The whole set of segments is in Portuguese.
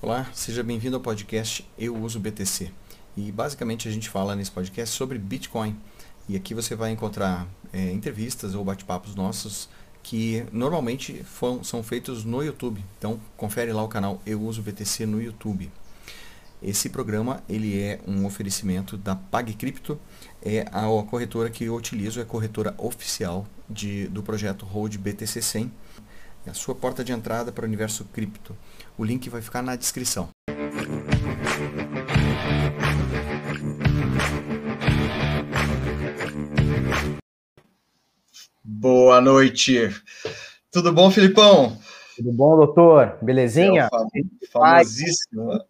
Olá, seja bem-vindo ao podcast Eu Uso BTC. E basicamente a gente fala nesse podcast sobre Bitcoin. E aqui você vai encontrar é, entrevistas ou bate-papos nossos que normalmente são feitos no YouTube. Então confere lá o canal Eu Uso BTC no YouTube. Esse programa ele é um oferecimento da PagCrypto, é a, a corretora que eu utilizo, é a corretora oficial de, do projeto Hold BTC 100 a sua porta de entrada para o universo cripto. O link vai ficar na descrição. Boa noite. Tudo bom, Filipão? Tudo bom, doutor? Belezinha? É famosíssimo.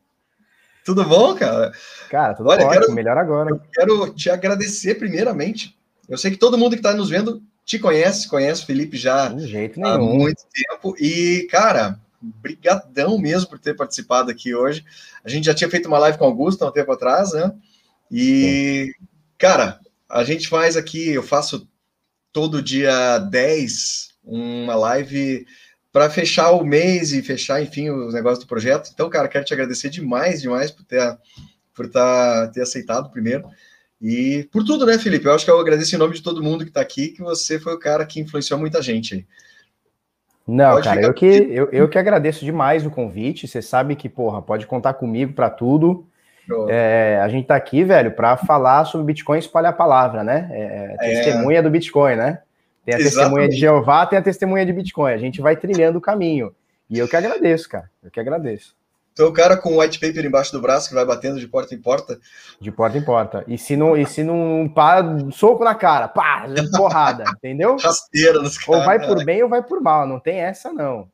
Tudo bom, cara? Cara, tudo Olha, ótimo, quero, melhor agora. Eu quero te agradecer primeiramente. Eu sei que todo mundo que está nos vendo te conhece, conhece o Felipe já há muito tempo. E, cara, brigadão mesmo por ter participado aqui hoje. A gente já tinha feito uma live com o Augusto há um tempo atrás, né? E, Sim. cara, a gente faz aqui, eu faço todo dia 10 uma live para fechar o mês e fechar, enfim, os negócios do projeto. Então, cara, quero te agradecer demais, demais por ter, por tá, ter aceitado primeiro. E por tudo, né, Felipe? Eu acho que eu agradeço em nome de todo mundo que está aqui, que você foi o cara que influenciou muita gente aí. Não, pode cara, eu que, eu, eu que agradeço demais o convite. Você sabe que, porra, pode contar comigo para tudo. É, a gente tá aqui, velho, para falar sobre Bitcoin e espalhar a palavra, né? É, é, testemunha do Bitcoin, né? Tem a Exatamente. testemunha de Jeová, tem a testemunha de Bitcoin. A gente vai trilhando o caminho. E eu que agradeço, cara. Eu que agradeço. Então, o cara com o white paper embaixo do braço que vai batendo de porta em porta. De porta em porta. E se não, e se não para, soco na cara, pá, porrada, entendeu? Rasteira nos caras. Ou vai por bem ou vai por mal, não tem essa não.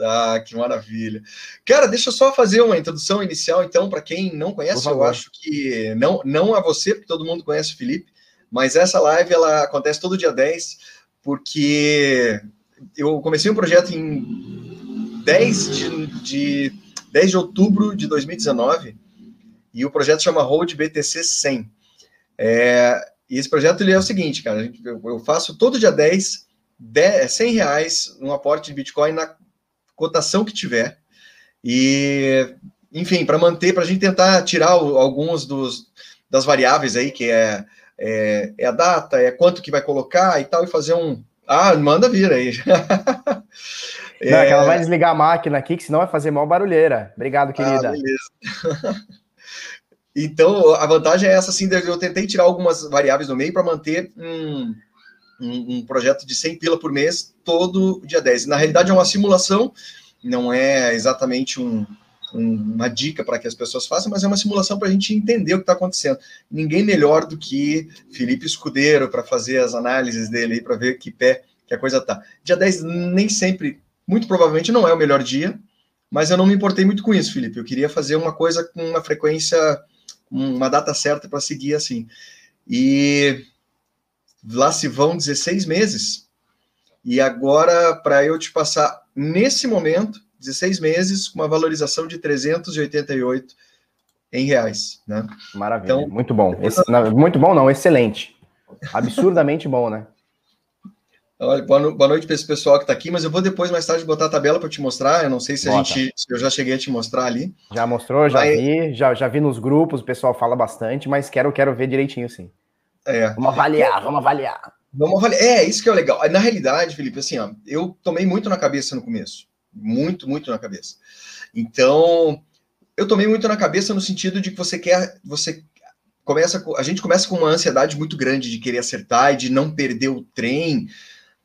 Ah, que maravilha. Cara, deixa eu só fazer uma introdução inicial, então, para quem não conhece, eu acho que não, não a você, porque todo mundo conhece o Felipe, mas essa live ela acontece todo dia 10, porque eu comecei um projeto em 10 de, de 10 de outubro de 2019, e o projeto chama Hold BTC 100. É, e esse projeto ele é o seguinte, cara, eu faço todo dia 10, 10 100 reais um aporte de Bitcoin na cotação que tiver, e, enfim, para manter, para a gente tentar tirar alguns dos, das variáveis aí, que é, é, é, a data, é quanto que vai colocar e tal, e fazer um... Ah, manda vir aí. Não, é... que ela vai desligar a máquina aqui, que senão vai fazer mal barulheira. Obrigado, ah, querida. Ah, beleza. então, a vantagem é essa, assim, eu tentei tirar algumas variáveis do meio para manter um, um, um, projeto de 100 pila por mês todo dia 10. Na realidade, é uma simulação, não é exatamente um, uma dica para que as pessoas façam, mas é uma simulação para a gente entender o que está acontecendo. Ninguém melhor do que Felipe Escudeiro para fazer as análises dele, para ver que pé que a coisa tá. Dia 10 nem sempre muito provavelmente não é o melhor dia, mas eu não me importei muito com isso, Felipe. Eu queria fazer uma coisa com uma frequência, uma data certa para seguir assim. E lá se vão 16 meses. E agora, para eu te passar, nesse momento, 16 meses, com uma valorização de 388 em reais. Né? Maravilha, então, muito bom. Esse, muito bom, não, excelente. Absurdamente bom, né? Olha, boa noite para esse pessoal que está aqui, mas eu vou depois, mais tarde, botar a tabela para te mostrar. Eu não sei se Bota. a gente. Se eu já cheguei a te mostrar ali. Já mostrou, já mas... vi, já, já vi nos grupos, o pessoal fala bastante, mas quero, quero ver direitinho, sim. É. Vamos avaliar, vamos avaliar. Vamos avaliar. É, isso que é legal. Na realidade, Felipe, assim, ó, eu tomei muito na cabeça no começo. Muito, muito na cabeça. Então, eu tomei muito na cabeça no sentido de que você quer. Você começa. A gente começa com uma ansiedade muito grande de querer acertar e de não perder o trem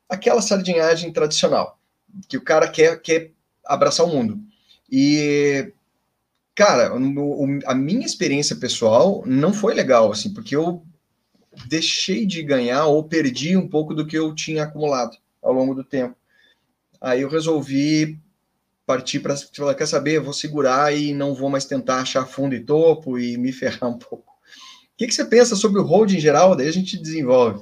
aquela sardinhagem tradicional, que o cara quer, quer abraçar o mundo. E, cara, a minha experiência pessoal não foi legal, assim, porque eu deixei de ganhar ou perdi um pouco do que eu tinha acumulado ao longo do tempo. Aí eu resolvi partir para falar, quer saber, vou segurar e não vou mais tentar achar fundo e topo e me ferrar um pouco. O que, que você pensa sobre o hold em geral? Daí a gente desenvolve.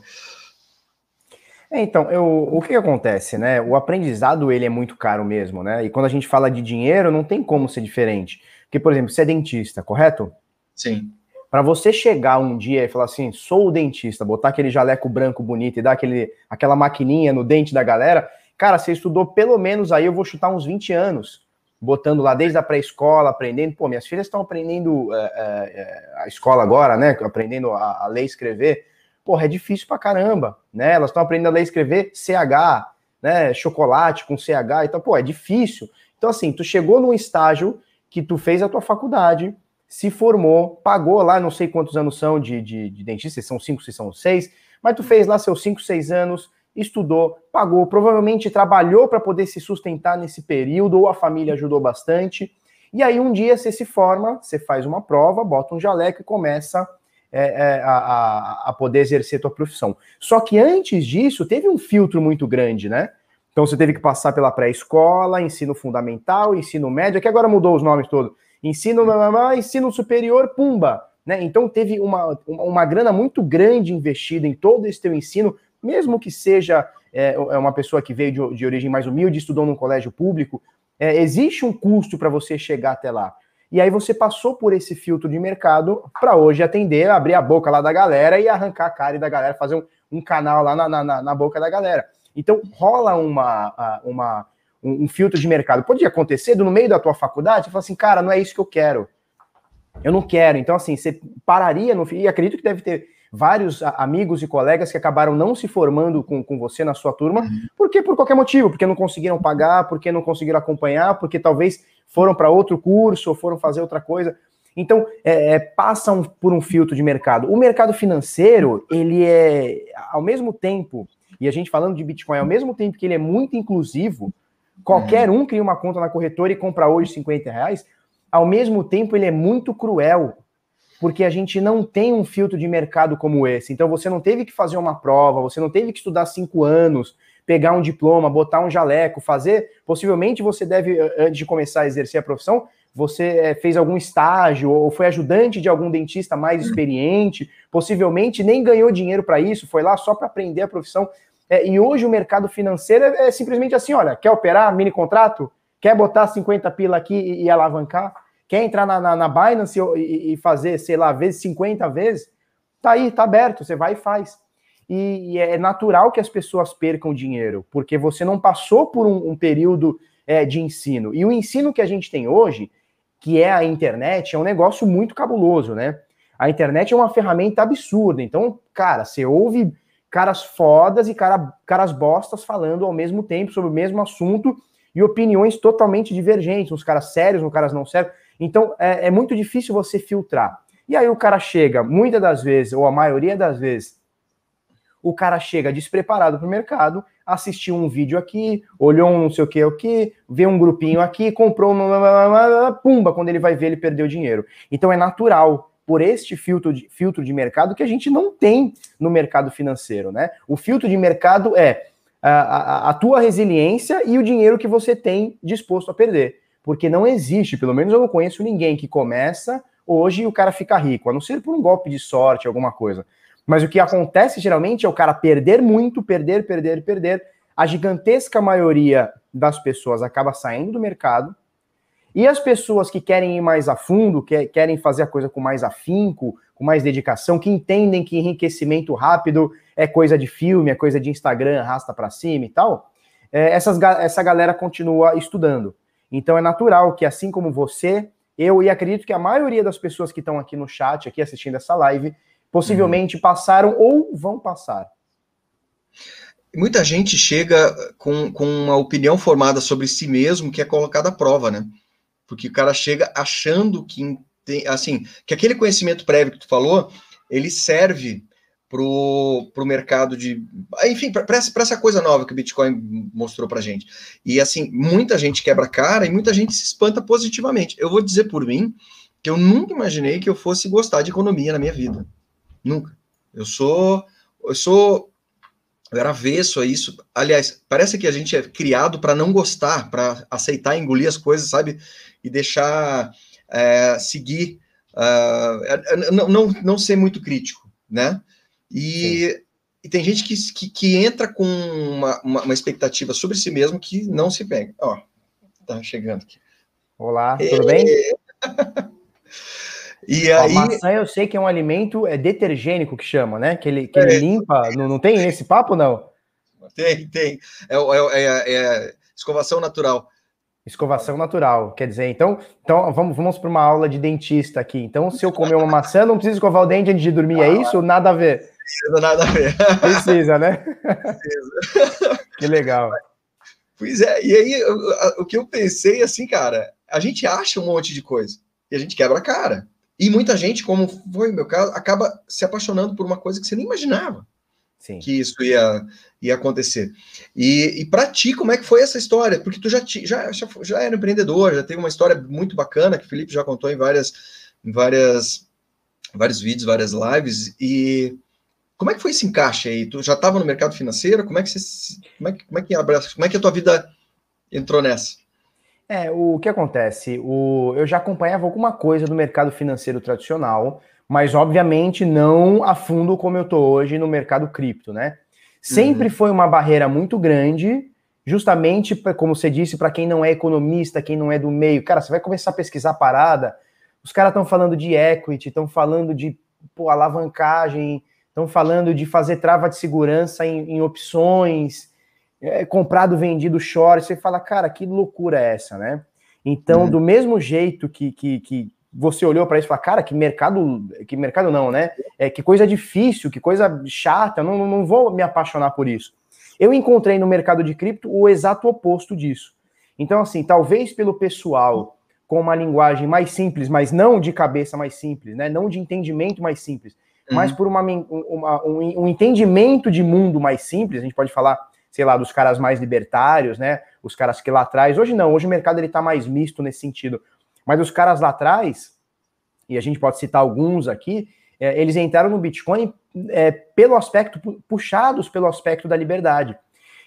É, então, eu, o que, que, acontece, né? O aprendizado, ele é muito caro mesmo, né? E quando a gente fala de dinheiro, não tem como ser diferente. Porque, por exemplo, você é dentista, correto? Sim. Para você chegar um dia e falar assim, sou o dentista, botar aquele jaleco branco bonito e dar aquele, aquela maquininha no dente da galera, cara, você estudou pelo menos aí, eu vou chutar uns 20 anos. botando lá desde a pré-escola, aprendendo. Pô, minhas filhas estão aprendendo é, é, a escola agora, né? Aprendendo a, a ler e escrever. Porra, é difícil pra caramba, né? Elas estão aprendendo a ler e escrever CH, né? Chocolate com CH, então, pô, é difícil. Então, assim, tu chegou num estágio que tu fez a tua faculdade, se formou, pagou lá, não sei quantos anos são de, de, de dentista, se são cinco, se são seis, mas tu fez lá seus cinco, seis anos, estudou, pagou, provavelmente trabalhou para poder se sustentar nesse período, ou a família ajudou bastante. E aí um dia você se forma, você faz uma prova, bota um jaleco e começa é, é, a, a, poder exercer tua profissão. Só que antes disso, teve um filtro muito grande, né? Então você teve que passar pela pré-escola, ensino fundamental, ensino médio, que agora mudou os nomes todos. Ensino, ensino superior, pumba. Né? Então teve uma, uma grana muito grande investida em todo esse teu ensino mesmo que seja é, é, uma pessoa que veio de, de, origem mais humilde, estudou num colégio público, é, existe um custo para você chegar até lá. E aí você passou por esse filtro de mercado para hoje atender, abrir a boca lá da galera e arrancar a cara da galera, fazer um, um canal lá na, na, na, boca da galera. Então rola uma, uma, um, um filtro de mercado. Pode acontecer no meio da tua faculdade, você fala assim, cara, não é isso que eu quero. Eu não quero. Então, assim, você pararia no. E acredito que deve ter vários amigos e colegas que acabaram não se formando com, com você na sua turma, uhum. porque por qualquer motivo, porque não conseguiram pagar, porque não conseguiram acompanhar, porque talvez foram para outro curso ou foram fazer outra coisa. Então, é, é, passam por um filtro de mercado. O mercado financeiro, ele é, ao mesmo tempo, e a gente falando de Bitcoin, ao mesmo tempo que ele é muito inclusivo, qualquer uhum. um cria uma conta na corretora e compra hoje 50 reais, ao mesmo tempo ele é muito cruel porque a gente não tem um filtro de mercado como esse. Então você não teve que fazer uma prova, você não teve que estudar cinco anos, pegar um diploma, botar um jaleco, fazer. Possivelmente você deve, antes de começar a exercer a profissão, você eh, fez algum estágio ou foi ajudante de algum dentista mais experiente, possivelmente nem ganhou dinheiro para isso, foi lá só para aprender a profissão. É, e hoje o mercado financeiro é, é, simplesmente assim: olha, quer operar mini contrato? Quer botar 50 pila aqui e, e alavancar? Quer entrar na, na, na Binance e, e, fazer, sei lá, vezes 50 vezes? Tá aí, tá aberto, você vai e faz. E, e é natural que as pessoas percam dinheiro, porque você não passou por um, um período é, de ensino. E o ensino que a gente tem hoje, que é a internet, é um negócio muito cabuloso, né? A internet é uma ferramenta absurda. Então, cara, você ouve caras fodas e cara, caras bostas falando ao mesmo tempo sobre o mesmo assunto e opiniões totalmente divergentes, uns caras sérios, uns caras não sérios. Então é, é muito difícil você filtrar. E aí o cara chega, muitas das vezes, ou a maioria das vezes, o cara chega despreparado para o mercado, assistiu um vídeo aqui, olhou um não sei o que aqui, vê um grupinho aqui, comprou pumba, quando ele vai ver, ele perdeu dinheiro. Então é natural por este filtro de, filtro de mercado que a gente não tem no mercado financeiro, né? O filtro de mercado é a, a, a tua resiliência e o dinheiro que você tem disposto a perder porque não existe, pelo menos eu não conheço ninguém que começa hoje e o cara fica rico, a não ser por um golpe de sorte, alguma coisa. Mas o que acontece geralmente é o cara perder muito, perder, perder, perder. A gigantesca maioria das pessoas acaba saindo do mercado. E as pessoas que querem ir mais a fundo, que querem fazer a coisa com mais afinco, com mais dedicação, que entendem que enriquecimento rápido é coisa de filme, é coisa de Instagram, arrasta para cima e tal, é, essas, essa galera continua estudando. Então é natural que, assim como você, eu e acredito que a maioria das pessoas que estão aqui no chat, aqui assistindo essa live, possivelmente uhum. passaram ou vão passar. Muita gente chega com, com uma opinião formada sobre si mesmo que é colocada à prova, né? Porque o cara chega achando que assim, que aquele conhecimento prévio que tu falou, ele serve pro, pro mercado de. Enfim, para essa, essa coisa nova que o Bitcoin mostrou para gente. E assim, muita gente quebra cara e muita gente se espanta positivamente. Eu vou dizer por mim que eu nunca imaginei que eu fosse gostar de economia na minha vida. Nunca. Eu sou. Eu sou. Eu era avesso a isso. Aliás, parece que a gente é criado para não gostar, para aceitar engolir as coisas, sabe? E deixar é, seguir. Uh, não, não, não ser muito crítico, né? E, e tem gente que, que, que entra com uma, uma, uma, expectativa sobre si mesmo que não se pega. Ó, tá chegando aqui. Olá, tudo bem? E aí... A maçã eu sei que é um alimento é detergênico que chama, né? Que ele, que ele é. limpa. Não, não tem esse papo, não? Tem, tem. É, é, é, é escovação natural. Escovação natural. Quer dizer, então, então vamos, vamos para uma aula de dentista aqui. Então, se eu comer uma maçã, não preciso escovar o dente antes de dormir, é isso? Nada a ver. Precisa nada a ver. Precisa, né? Precisa. que legal. Pois é, e aí o, que eu pensei assim, cara, a gente acha um monte de coisa e a gente quebra a cara. E muita gente, como foi o meu caso, acaba se apaixonando por uma coisa que você nem imaginava. Sim. que isso ia, ia acontecer. E, e para ti, como é que foi essa história? Porque tu já, já, já, já era empreendedor, já teve uma história muito bacana que o Felipe já contou em várias, em várias, vários vídeos, várias lives. E como é que foi esse encaixe aí? Tu já estava no mercado financeiro? Como é que você, como é que, como é que abraça, como é que a tua vida entrou nessa? É, o que acontece? O, eu já acompanhava alguma coisa do mercado financeiro tradicional, mas obviamente não a fundo como eu estou hoje no mercado cripto, né? Sempre uhum. foi uma barreira muito grande, justamente, como você disse, para quem não é economista, quem não é do meio. Cara, você vai começar a pesquisar a parada, os caras estão falando de equity, estão falando de pô, alavancagem, estão falando de fazer trava de segurança em, em opções, é, comprado, vendido, short. Você fala, cara, que loucura é essa, né? Então, uhum. do mesmo jeito que, que, que você olhou para isso e falou, cara, que mercado, que mercado não, né? É, que coisa difícil, que coisa chata, não, não vou me apaixonar por isso. Eu encontrei no mercado de cripto o exato oposto disso. Então, assim, talvez pelo pessoal com uma linguagem mais simples, mas não de cabeça mais simples, né? Não de entendimento mais simples. Mas por uma, uma um, um, entendimento de mundo mais simples, a gente pode falar, sei lá, dos caras mais libertários, né? Os caras que lá atrás, hoje não, hoje o mercado ele tá mais misto nesse sentido. Mas os caras lá atrás, e a gente pode citar alguns aqui, é, eles entraram no Bitcoin é, pelo aspecto, puxados pelo aspecto da liberdade.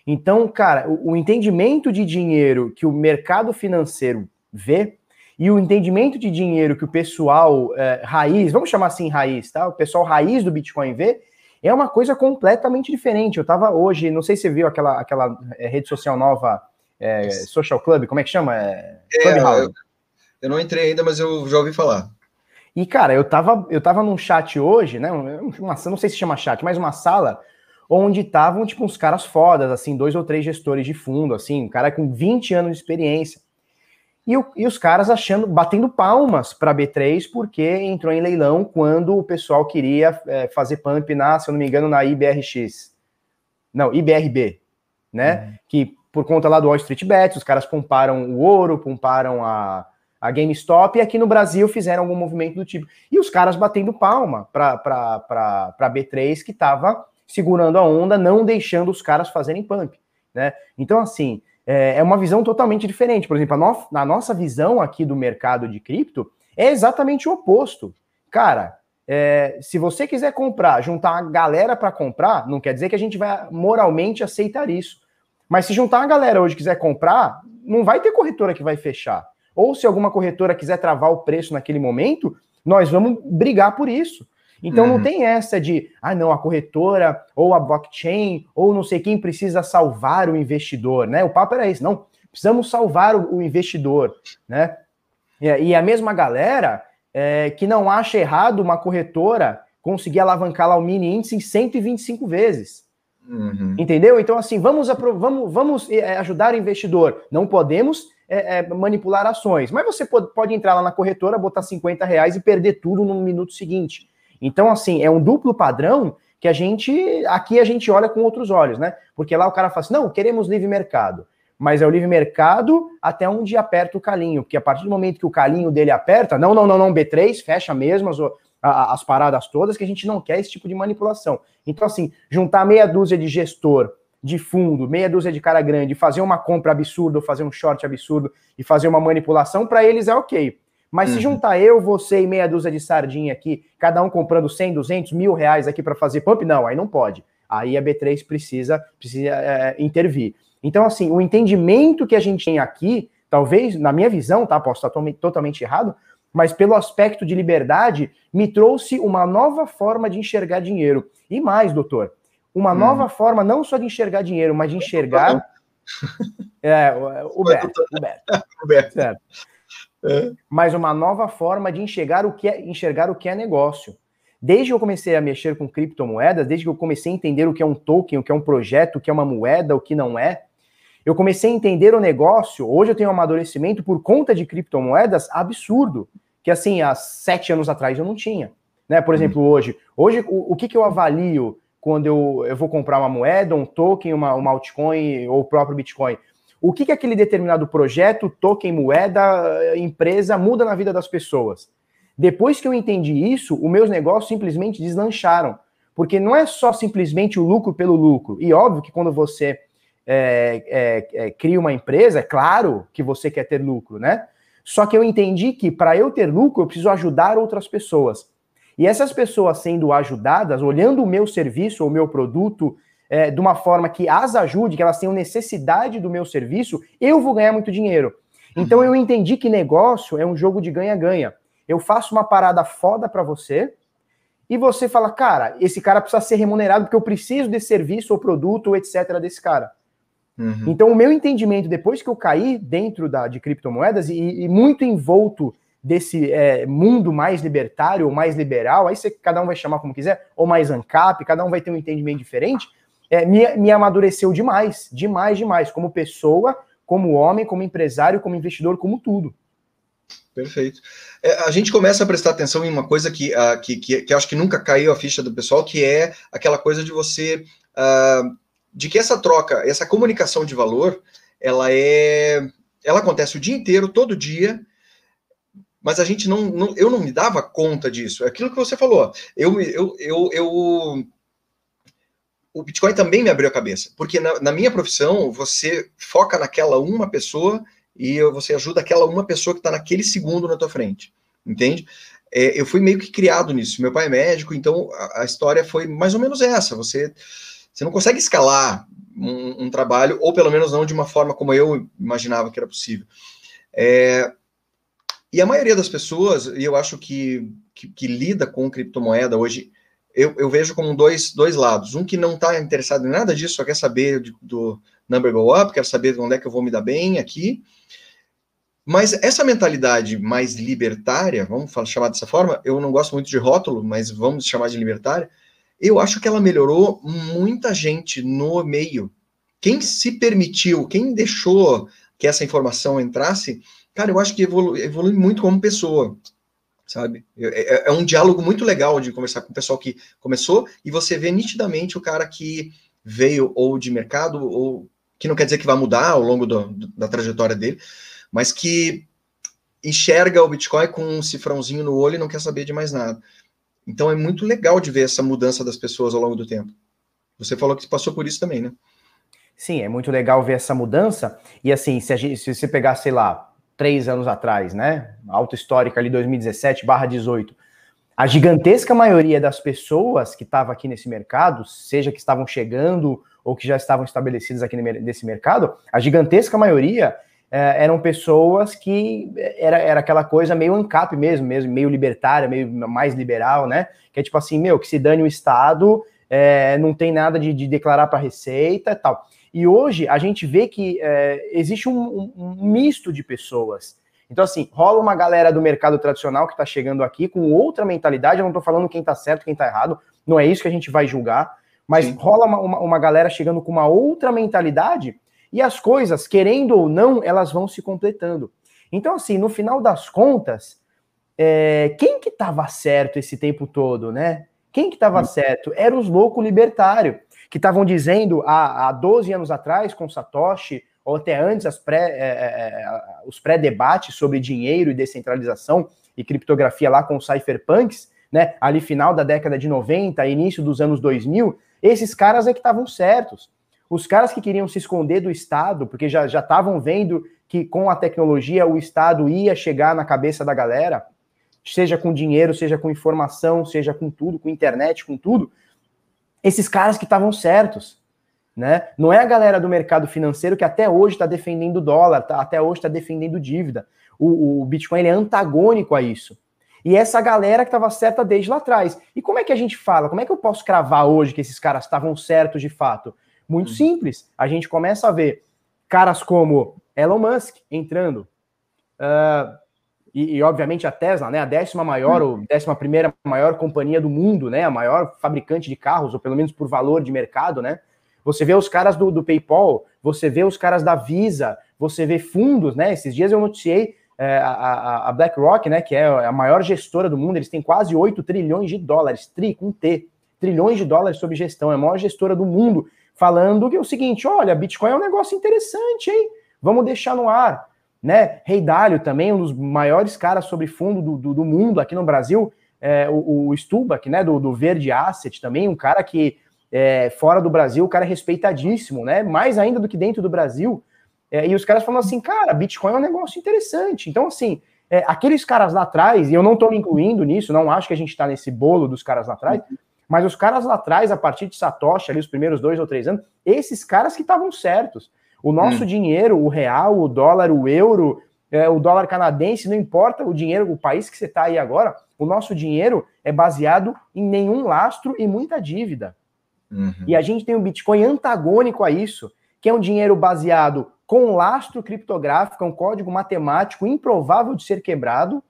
Então, cara, o, o entendimento de dinheiro que o mercado financeiro vê e o entendimento de dinheiro que o pessoal é, raiz, vamos chamar assim raiz, tá? O pessoal raiz do Bitcoin vê, é uma coisa completamente diferente. Eu tava hoje, não sei se você viu aquela, aquela é, rede social nova, é, Social Club, como é que chama? É, Clubhouse. Eu não entrei ainda, mas eu já ouvi falar. E, cara, eu tava, eu tava num chat hoje, né? Uma, não sei se chama chat, mas uma sala onde estavam, tipo, uns caras fodas, assim, dois ou três gestores de fundo, assim, um cara com 20 anos de experiência. E, o, e os caras achando, batendo palmas para B3, porque entrou em leilão quando o pessoal queria é, fazer pump na, se eu não me engano, na IBRX. Não, IBRB, né? Uhum. Que por conta lá do Wall Street Bets, os caras pumparam o ouro, pumparam a, a GameStop, e aqui no Brasil fizeram algum movimento do tipo. E os caras batendo palma para B3 que estava segurando a onda, não deixando os caras fazerem pump. Né? Então, assim, é, é uma visão totalmente diferente. Por exemplo, no, a nossa visão aqui do mercado de cripto é exatamente o oposto. Cara, é, se você quiser comprar, juntar a galera para comprar, não quer dizer que a gente vai moralmente aceitar isso. Mas se juntar a galera hoje quiser comprar, não vai ter corretora que vai fechar ou se alguma corretora quiser travar o preço naquele momento, nós vamos brigar por isso. Então uhum. não tem essa de, ah, não, a corretora ou a blockchain ou não sei quem precisa salvar o investidor, né? O papo era esse, não, precisamos salvar o, o investidor, né? E, e, a mesma galera é, que não acha errado uma corretora conseguir alavancar lá o mini índice em 125 vezes. Uhum. Entendeu? Então, assim, vamos, vamos, vamos é, ajudar o investidor. Não podemos é, é, manipular ações. Mas você pode, pode entrar lá na corretora, botar 50 reais e perder tudo no minuto seguinte. Então, assim, é um duplo padrão que a gente, aqui a gente olha com outros olhos, né? Porque lá o cara fala assim, não, queremos livre mercado. Mas é o livre mercado até onde aperta o calinho, porque a partir do momento que o calinho dele aperta, não, não, não, não, B3, fecha mesmo as, as paradas todas, que a gente não quer esse tipo de manipulação. Então, assim, juntar meia dúzia de gestor de fundo, meia dúzia de cara grande, fazer uma compra absurda, fazer um short absurdo e fazer uma manipulação, para eles é ok. Mas uhum. se juntar eu, você e meia dúzia de sardinha aqui, cada um comprando 100, 200, mil reais aqui para fazer pump, não, aí não pode. Aí a B3 precisa, precisa é, intervir. Então, assim, o entendimento que a gente tem aqui, talvez, na minha visão, tá? Posso estar totalmente errado, mas pelo aspecto de liberdade, me trouxe uma nova forma de enxergar dinheiro. E mais, doutor, uma hum. nova forma não só de enxergar dinheiro, mas de enxergar. é, o Beto. O Beto. Certo. É. Mas uma nova forma de enxergar o que é, enxergar o que é negócio. Desde que eu comecei a mexer com criptomoedas, desde que eu comecei a entender o que é um token, o que é um projeto, o que é uma moeda, o que não é, Eu comecei a entender o negócio. Hoje eu tenho um amadurecimento por conta de criptomoedas absurdo, que assim, há sete anos atrás eu não tinha. Né? Por uhum. exemplo, hoje, hoje o, o que, que eu avalio quando eu, eu vou comprar uma moeda, um token, uma, uma altcoin ou o próprio Bitcoin? O que, que aquele determinado projeto, token, moeda, empresa muda na vida das pessoas? Depois que eu entendi isso, os meus negócios simplesmente deslancharam. Porque não é só simplesmente o lucro pelo lucro. E óbvio que quando você é, é, é, cria uma empresa, é claro que você quer ter lucro, né? Só que eu entendi que para eu ter lucro, eu preciso ajudar outras pessoas. E essas pessoas sendo ajudadas, olhando o meu serviço ou o meu produto é, de uma forma que as ajude, que elas tenham necessidade do meu serviço, eu vou ganhar muito dinheiro. Então uhum. eu entendi que negócio é um jogo de ganha-ganha. Eu faço uma parada foda para você e você fala, cara, esse cara precisa ser remunerado porque eu preciso desse serviço ou produto, etc. desse cara. Uhum. Então, o meu entendimento, depois que eu caí dentro da, de criptomoedas e, e muito envolto desse é, mundo mais libertário ou mais liberal, aí você, cada um vai chamar como quiser, ou mais ANCAP, cada um vai ter um entendimento diferente, é, me, me amadureceu demais, demais, demais, como pessoa, como homem, como empresário, como investidor, como tudo. Perfeito. É, a gente começa a prestar atenção em uma coisa que, uh, que, que, que acho que nunca caiu a ficha do pessoal, que é aquela coisa de você uh, de que essa troca, essa comunicação de valor, ela é, ela acontece o dia inteiro, todo dia, mas a gente não, não eu não me dava conta disso. É aquilo que você falou. Eu, eu, eu, eu o Bitcoin também me abriu a cabeça, porque na, na, minha profissão você foca naquela uma pessoa e você ajuda aquela uma pessoa que está naquele segundo na tua frente, entende? É, eu fui meio que criado nisso. Meu pai é médico, então a, a história foi mais ou menos essa. Você você não consegue escalar um, um, trabalho, ou pelo menos não de uma forma como eu imaginava que era possível. É, e a maioria das pessoas, e eu acho que, que, que lida com criptomoeda hoje, eu, eu, vejo como dois, dois lados. Um que não está interessado em nada disso, só quer saber de, do number go up, quer saber onde é que eu vou me dar bem aqui. Mas essa mentalidade mais libertária, vamos chamar dessa forma, eu não gosto muito de rótulo, mas vamos chamar de libertária, eu acho que ela melhorou muita gente no meio. Quem se permitiu, quem deixou que essa informação entrasse, cara, eu acho que evolui, evolui muito como pessoa, sabe? É, é, é, um diálogo muito legal de conversar com o pessoal que começou e você vê nitidamente o cara que veio ou de mercado, ou que não quer dizer que vai mudar ao longo do, da trajetória dele, mas que enxerga o Bitcoin com um cifrãozinho no olho e não quer saber de mais nada. Então é muito legal de ver essa mudança das pessoas ao longo do tempo. Você falou que passou por isso também, né? Sim, é muito legal ver essa mudança. E assim, se, gente, se você pegar, sei lá, três anos atrás, né? Alta histórica ali 2017 barra 18. A gigantesca maioria das pessoas que estava aqui nesse mercado, seja que estavam chegando ou que já estavam estabelecidas aqui nesse mercado, a gigantesca maioria é, eram pessoas que é, era, era aquela coisa meio ANCAP mesmo, mesmo, meio libertária, meio mais liberal, né? Que é tipo assim, meu, que se dane o Estado, é, não tem nada de, de declarar para Receita e tal. E hoje a gente vê que é, existe um, um, misto de pessoas. Então, assim, rola uma galera do mercado tradicional que está chegando aqui com outra mentalidade. Eu não estou falando quem está certo, quem está errado, não é isso que a gente vai julgar, mas Sim. rola uma, uma, uma galera chegando com uma outra mentalidade e as coisas, querendo ou não, elas vão se completando. Então, assim, no final das contas, é, quem que estava certo esse tempo todo, né? Quem que estava hum. certo? Eram os loucos libertários, que estavam dizendo há, há 12 anos atrás, com Satoshi, ou até antes, pré, é, é, é, os pré-debates sobre dinheiro e descentralização e criptografia lá com os cypherpunks, né? Ali final da década de 90, início dos anos 2000, esses caras é que estavam certos. Os caras que queriam se esconder do Estado, porque já estavam vendo que com a tecnologia o Estado ia chegar na cabeça da galera, seja com dinheiro, seja com informação, seja com tudo, com internet, com tudo, esses caras que estavam certos. Né? Não é a galera do mercado financeiro que até hoje está defendendo o dólar, tá, até hoje está defendendo dívida. O, o Bitcoin é antagônico a isso. E essa galera que estava certa desde lá atrás. E como é que a gente fala? Como é que eu posso cravar hoje que esses caras estavam certos de fato? Muito uhum. simples. A gente começa a ver caras como Elon Musk entrando. Uh, e, e, obviamente a Tesla, né, a décima maior ou décima primeira maior companhia do mundo, né, a maior fabricante de carros, ou pelo menos por valor de mercado, né, Você vê os caras do, do PayPal, você vê os caras da Visa, você vê fundos, né? Esses dias eu noticiei é, a, a, BlackRock, né, que é a maior gestora do mundo, eles têm quase 8 trilhões de dólares, tri com T, trilhões de dólares sob gestão, é a maior gestora do mundo, falando que é o seguinte, olha, Bitcoin é um negócio interessante, hein? Vamos deixar no ar, né? Rei Dalio também, um dos maiores caras sobre fundo do, do, do mundo aqui no Brasil, é, o, o Stubach, né, do, do Verde Asset também, um cara que é, fora do Brasil, o cara é respeitadíssimo, né? Mais ainda do que dentro do Brasil, é, e os caras falam assim, cara, Bitcoin é um negócio interessante. Então, assim, é, aqueles caras lá atrás, e eu não estou me incluindo nisso, não acho que a gente está nesse bolo dos caras lá atrás, mas os caras lá atrás, a partir de Satoshi, ali os primeiros dois ou três anos, esses caras que estavam certos. O nosso hum. dinheiro, o real, o dólar, o euro, é, o dólar canadense, não importa o dinheiro, o país que você está aí agora, o nosso dinheiro é baseado em nenhum lastro e muita dívida. Uhum. E a gente tem um Bitcoin antagônico a isso, que é um dinheiro baseado com lastro criptográfico, é um código matemático improvável de ser quebrado,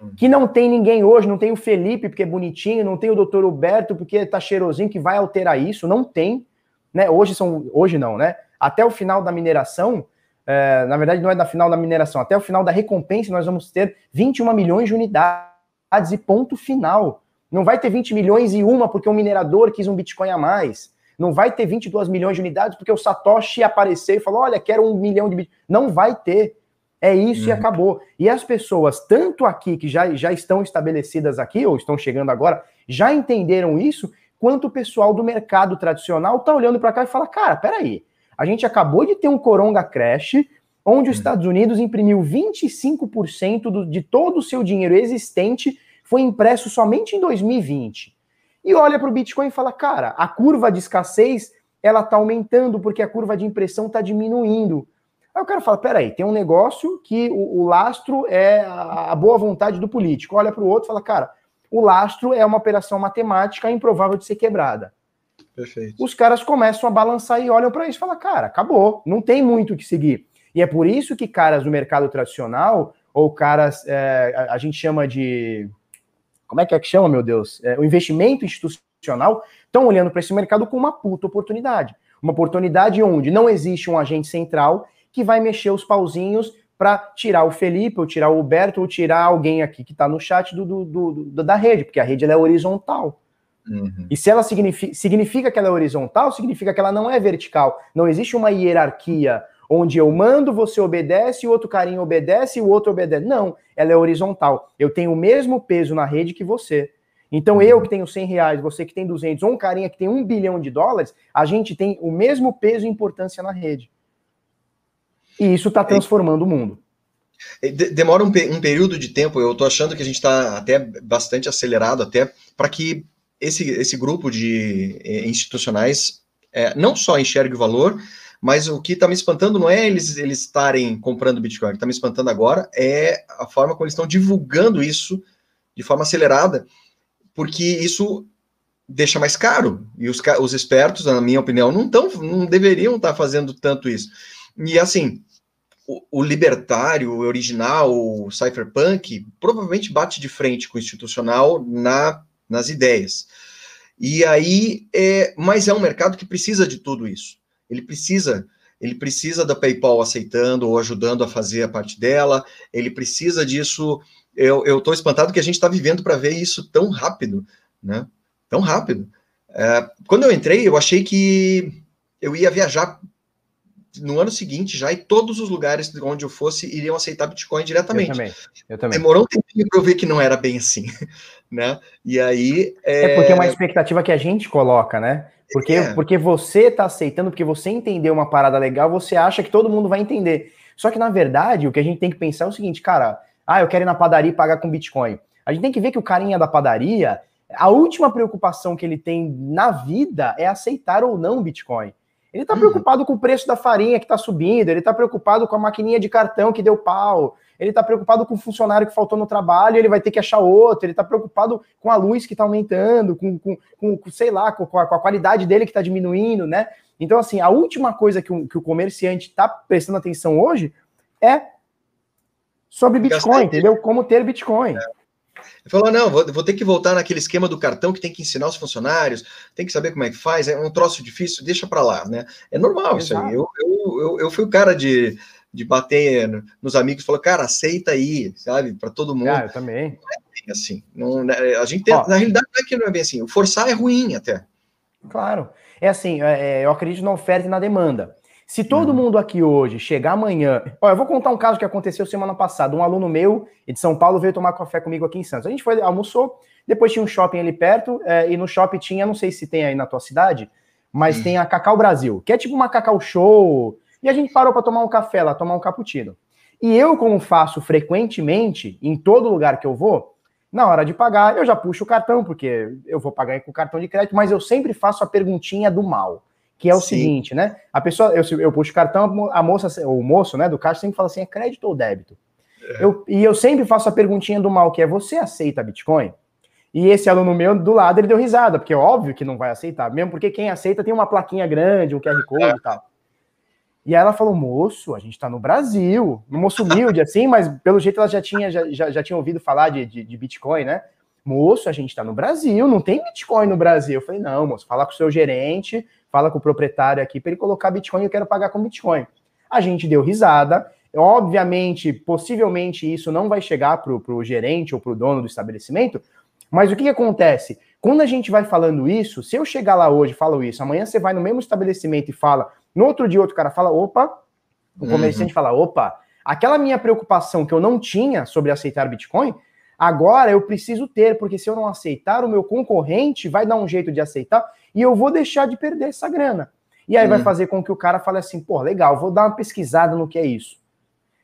hum. que não tem ninguém hoje, não tem o Felipe porque é bonitinho, não tem o doutor Huberto porque tá cheirosinho que vai alterar isso, não tem, né? Hoje são, hoje não, né? Até o final da mineração, é, na verdade não é da final da mineração, até o final da recompensa nós vamos ter 21 milhões de unidades e ponto final. Não vai ter 20 milhões e uma porque um minerador quis um Bitcoin a mais. Não vai ter 22 milhões de unidades porque o Satoshi apareceu e falou: olha, quero um milhão de bitcoins. Não vai ter. É isso uhum. e acabou. E as pessoas, tanto aqui que já, já estão estabelecidas aqui, ou estão chegando agora, já entenderam isso, quanto o pessoal do mercado tradicional está olhando para cá e fala: cara, peraí, a gente acabou de ter um coronga crash, onde os uhum. Estados Unidos imprimiu 25% do, de todo o seu dinheiro existente, foi impresso somente em 2020 e olha para o Bitcoin e fala, cara, a curva de escassez ela está aumentando porque a curva de impressão está diminuindo. Aí o cara fala, peraí, tem um negócio que o, o lastro é a, a, boa vontade do político. Olha para o outro e fala, cara, o lastro é uma operação matemática improvável de ser quebrada. Perfeito. Os caras começam a balançar e olham para isso e falam, cara, acabou, não tem muito o que seguir. E é por isso que caras do mercado tradicional, ou caras, é, a, a gente chama de como é que é que chama, meu Deus? É, o investimento institucional estão olhando para esse mercado com uma puta oportunidade. Uma oportunidade onde não existe um agente central que vai mexer os pauzinhos para tirar o Felipe, ou tirar o Huberto, ou tirar alguém aqui que está no chat do, do, do, da rede, porque a rede é horizontal. Uhum. E se ela significa, significa que ela é horizontal, significa que ela não é vertical. Não existe uma hierarquia onde eu mando, você obedece, o outro carinha obedece e o outro obedece. Não, ela é horizontal. Eu tenho o mesmo peso na rede que você. Então, eu que tenho 100 reais, você que tem 200, ou um carinha que tem um bilhão de dólares, a gente tem o mesmo peso e importância na rede. E isso está transformando o mundo. Demora um, um, período de tempo, eu estou achando que a gente está até bastante acelerado, até para que esse, esse grupo de eh, institucionais é, não só enxergue o valor, mas o que está me espantando não é eles eles estarem comprando Bitcoin, o que está me espantando agora é a forma como eles estão divulgando isso de forma acelerada, porque isso deixa mais caro. E os, os espertos, na minha opinião, não, tão, não deveriam estar tá fazendo tanto isso. E assim, o, o, libertário, o original, o cypherpunk, provavelmente bate de frente com o institucional na, nas ideias. E aí, é, mas é um mercado que precisa de tudo isso. Ele precisa, ele precisa da PayPal aceitando ou ajudando a fazer a parte dela. Ele precisa disso. Eu estou espantado que a gente está vivendo para ver isso tão rápido, né? Tão rápido. É, quando eu entrei, eu achei que eu ia viajar no ano seguinte já e todos os lugares onde eu fosse iriam aceitar Bitcoin diretamente. Eu também. Eu também. Demorou um tempinho para eu ver que não era bem assim, né? E aí é... é porque é uma expectativa que a gente coloca, né? Porque, é. porque você está aceitando, porque você entendeu uma parada legal, você acha que todo mundo vai entender. Só que, na verdade, o que a gente tem que pensar é o seguinte, cara, ah, eu quero ir na padaria e pagar com Bitcoin. A gente tem que ver que o carinha da padaria, a última preocupação que ele tem na vida é aceitar ou não Bitcoin. Ele está uhum. preocupado com o preço da farinha que está subindo, ele está preocupado com a maquininha de cartão que deu pau, ele está preocupado com o funcionário que faltou no trabalho, ele vai ter que achar outro, ele está preocupado com a luz que está aumentando, com, com, com, sei lá, com a, com a qualidade dele que está diminuindo, né? Então, assim, a última coisa que o, que o comerciante está prestando atenção hoje é sobre Bitcoin, entendeu? Como ter Bitcoin. É. Ele falou: não, vou, vou, ter que voltar naquele esquema do cartão que tem que ensinar os funcionários, tem que saber como é que faz, é um troço difícil, deixa para lá, né? É normal Exato. isso aí. Eu, eu, eu, eu, fui o cara de, de bater nos amigos falou, cara, aceita aí, sabe? Para todo mundo. Ah, eu também. Não é bem assim. Não, né, a gente tem, Ó, na realidade não é que não é bem assim. O forçar é ruim até. Claro. É assim, é, é eu acredito na oferta e na demanda. Se todo uhum. mundo aqui hoje chegar amanhã. Ó, eu vou contar um caso que aconteceu semana passada. Um aluno meu de São Paulo veio tomar café comigo aqui em Santos. A gente foi, almoçou, depois tinha um shopping ali perto, é, e no shopping tinha, não sei se tem aí na tua cidade, mas uhum. tem a Cacau Brasil, que é tipo uma Cacau Show. E a gente parou para tomar um café lá, tomar um cappuccino. E eu, como faço frequentemente, em todo lugar que eu vou, na hora de pagar, eu já puxo o cartão, porque eu vou pagar com cartão de crédito, mas eu sempre faço a perguntinha do mal que é o Sim. seguinte, né? A pessoa, eu, eu puxo o cartão, a moça, o moço, né, do caixa sempre fala assim, é crédito ou débito? É. Eu, e eu sempre faço a perguntinha do mal, que é, você aceita Bitcoin? E esse aluno meu do lado, ele deu risada, porque é óbvio que não vai aceitar, mesmo porque quem aceita tem uma plaquinha grande, um QR Code é. e tal. E aí ela falou, moço, a gente tá no Brasil, um moço humilde assim, mas pelo jeito ela já tinha, já, já, já tinha ouvido falar de, de, de Bitcoin, né? Moço, a gente tá no Brasil, não tem Bitcoin no Brasil. Eu falei, não, moço, fala com o seu gerente, fala com o proprietário aqui para ele colocar Bitcoin, eu quero pagar com Bitcoin. A gente deu risada. Obviamente, possivelmente isso não vai chegar para o gerente ou para o dono do estabelecimento, mas o que, que, acontece? Quando a gente vai falando isso, se eu chegar lá hoje e falo isso, amanhã você vai no mesmo estabelecimento e fala, no outro dia outro cara fala, opa, o comerciante uhum. fala, opa, aquela minha preocupação que eu não tinha sobre aceitar Bitcoin, Agora eu preciso ter, porque se eu não aceitar, o meu concorrente vai dar um jeito de aceitar e eu vou deixar de perder essa grana. E aí uhum. vai fazer com que o cara fale assim: pô, legal, vou dar uma pesquisada no que é isso.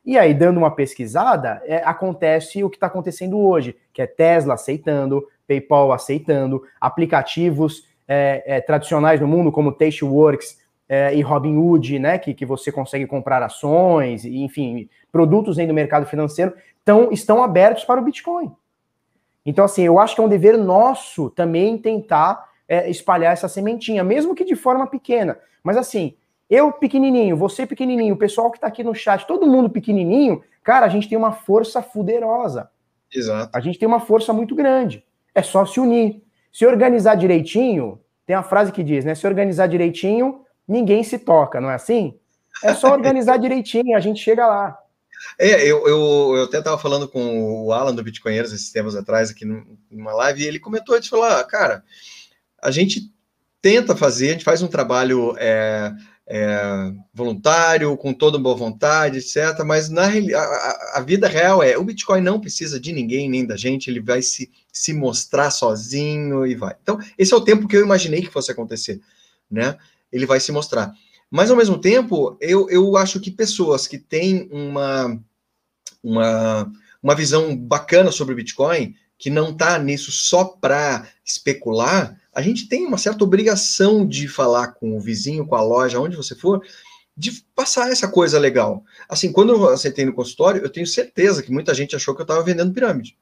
E aí, dando uma pesquisada, é, acontece o que está acontecendo hoje, que é Tesla aceitando, PayPal aceitando, aplicativos é, é, tradicionais no mundo, como Tasteworks é, e Robinhood, né, que, que você consegue comprar ações, enfim, produtos dentro do mercado financeiro, tão, estão abertos para o Bitcoin. Então, assim, eu acho que é um dever nosso também tentar é, espalhar essa sementinha, mesmo que de forma pequena. Mas, assim, eu pequenininho, você pequenininho, o pessoal que está aqui no chat, todo mundo pequenininho, cara, a gente tem uma força fuderosa. Exato. A gente tem uma força muito grande. É só se unir. Se organizar direitinho, tem a frase que diz, né? Se organizar direitinho, ninguém se toca, não é assim? É só organizar direitinho, a gente chega lá. É, eu, eu, eu até estava falando com o Alan do Bitcoinheiros esses tempos atrás aqui numa live, e ele comentou, ele falou, ah, cara, a gente tenta fazer, a gente faz um trabalho é, é, voluntário, com toda boa vontade, etc., mas na a, a, vida real é, o Bitcoin não precisa de ninguém, nem da gente, ele vai se, se mostrar sozinho e vai. Então, esse é o tempo que eu imaginei que fosse acontecer, né? Ele vai se mostrar. Mas, ao mesmo tempo, eu, eu acho que pessoas que têm uma, uma, uma visão bacana sobre o Bitcoin, que não está nisso só para especular, a gente tem uma certa obrigação de falar com o vizinho, com a loja, onde você for, de passar essa coisa legal. Assim, quando eu aceitei no consultório, eu tenho certeza que muita gente achou que eu estava vendendo pirâmide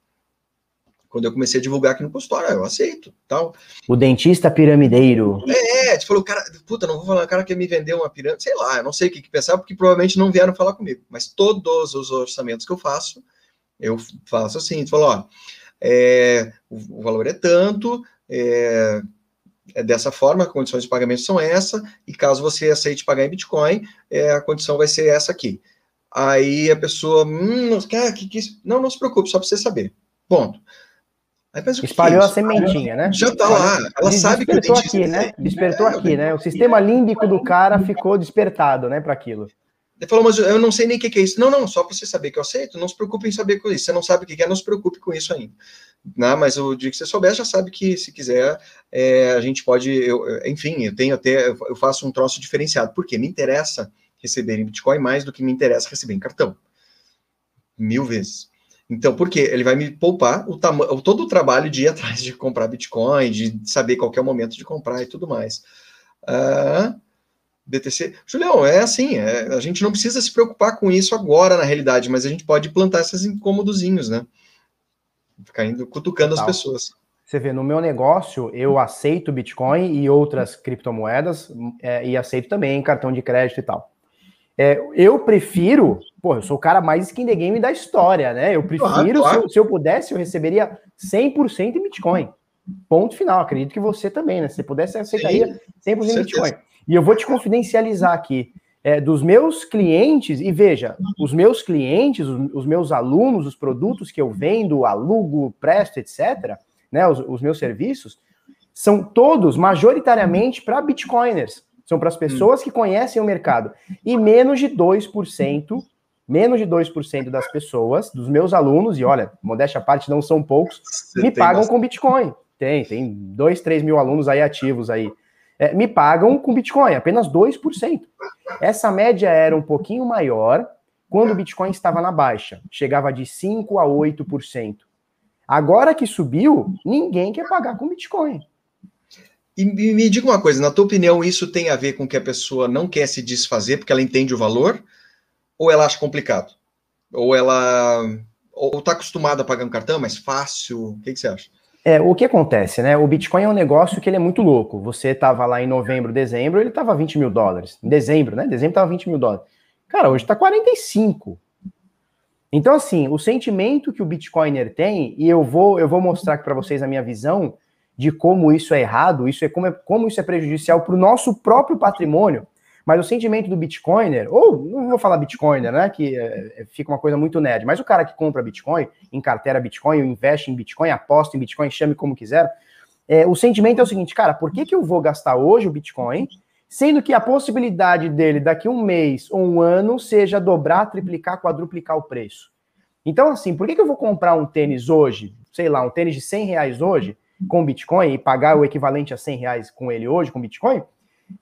quando eu comecei a divulgar aqui no consultório, eu aceito, tal. O dentista piramideiro. É, tipo, falou, cara, puta, não vou falar, o cara quer me vender uma pirâmide, sei lá, eu não sei o que, que pensar, porque provavelmente não vieram falar comigo, mas todos os orçamentos que eu faço, eu faço assim, tu falou, ó, é, o, o, valor é tanto, é, é dessa forma, as condições de pagamento são essa, e caso você aceite pagar em Bitcoin, é, a condição vai ser essa aqui. Aí a pessoa, hum, que, que, que, não, não se preocupe, só para você saber. Ponto. Espalhou a sementinha, né? Já tá lá. Ela sabe que Despertou aqui, né? Despertou é, aqui, né? O sistema límbico do cara ficou despertado, né, para aquilo. Ele falou, mas eu não sei nem o que, é isso. Não, não, só para você saber que eu aceito, não se preocupe em saber com isso. Você não sabe o que é, não se preocupe com isso ainda. Não, mas o dia que você souber, já sabe que se quiser, é, a gente pode. Eu, enfim, eu tenho até. Eu faço um troço diferenciado. Porque me interessa receber em Bitcoin mais do que me interessa receber em cartão. Mil vezes. Então, por quê? Ele vai me poupar o todo o trabalho de ir atrás de comprar Bitcoin, de saber qual é o momento de comprar e tudo mais. Uh, BTC. Julião, é assim, é, a gente não precisa se preocupar com isso agora, na realidade, mas a gente pode plantar esses incômodozinhos, né? Ficar indo cutucando Total. as pessoas. Você vê, no meu negócio, eu aceito Bitcoin e outras criptomoedas, é, e aceito também cartão de crédito e tal. É, eu prefiro, pô, eu sou o cara mais skin the game da história, né? Eu prefiro, claro, claro. Se, eu, se, eu, pudesse, eu receberia 100% em Bitcoin. Ponto final. Acredito que você também, né? Se pudesse, eu aceitaria Sim, 100% em Bitcoin. E eu vou te confidencializar aqui. É, dos meus clientes, e veja, os meus clientes, os, os, meus alunos, os produtos que eu vendo, alugo, presto, etc., né, os, os meus serviços, são todos majoritariamente para bitcoiners. São para as pessoas que conhecem o mercado. E menos de 2%, menos de 2% das pessoas, dos meus alunos, e olha, modéstia à parte, não são poucos, Você me pagam bastante. com Bitcoin. Tem, tem 2, 3 mil alunos aí ativos aí é, me pagam com Bitcoin, apenas 2%. Essa média era um pouquinho maior quando o Bitcoin estava na baixa, chegava de 5% a 8%. Agora que subiu, ninguém quer pagar com Bitcoin. E me diga uma coisa, na tua opinião, isso tem a ver com que a pessoa não quer se desfazer porque ela entende o valor? Ou ela acha complicado? Ou ela ou está acostumada a pagar um cartão, mais fácil? O que, que você acha? É, o que acontece, né? O Bitcoin é um negócio que ele é muito louco. Você estava lá em novembro, dezembro, ele estava 20 mil dólares. Em dezembro, né? Dezembro estava 20 mil dólares. Cara, hoje está 45. Então, assim, o sentimento que o Bitcoiner tem, e eu vou, eu vou mostrar aqui para vocês a minha visão de como isso é errado, isso é como, é, como isso é prejudicial para o nosso próprio patrimônio. Mas o sentimento do Bitcoiner, ou não vou falar Bitcoiner, né? Que é, é, fica uma coisa muito nerd, mas o cara que compra Bitcoin, em carteira Bitcoin, investe em Bitcoin, aposta em Bitcoin, chame como quiser. É, o sentimento é o seguinte, cara, por que, que eu vou gastar hoje o Bitcoin, sendo que a possibilidade dele daqui um mês ou um ano seja dobrar, triplicar, quadruplicar o preço? Então, assim, por que, que eu vou comprar um tênis hoje, sei lá, um tênis de 100 reais hoje, com Bitcoin, e pagar o equivalente a 100 reais com ele hoje, com Bitcoin?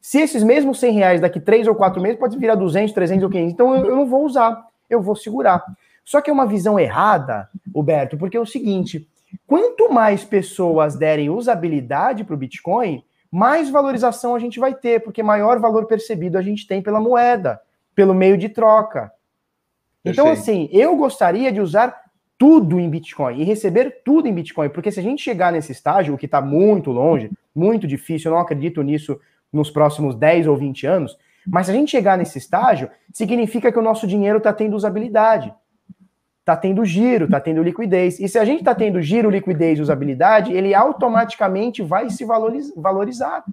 Se esses mesmos 100 reais daqui 3 ou 4 meses pode virar 200, 300 ou 500, então eu, eu não vou usar, eu vou segurar. Só que é uma visão errada, Roberto, porque é o seguinte: quanto mais pessoas derem usabilidade para o Bitcoin, mais valorização a gente vai ter, porque maior valor percebido a gente tem pela moeda, pelo meio de troca. Então, assim, eu gostaria de usar tudo em Bitcoin e receber tudo em Bitcoin, porque se a gente chegar nesse estágio, o que está muito longe, muito difícil, eu não acredito nisso nos próximos 10 ou 20 anos, mas se a gente chegar nesse estágio, significa que o nosso dinheiro está tendo usabilidade, está tendo giro, está tendo liquidez. E se a gente está tendo giro, liquidez e usabilidade, ele automaticamente vai se valorizar.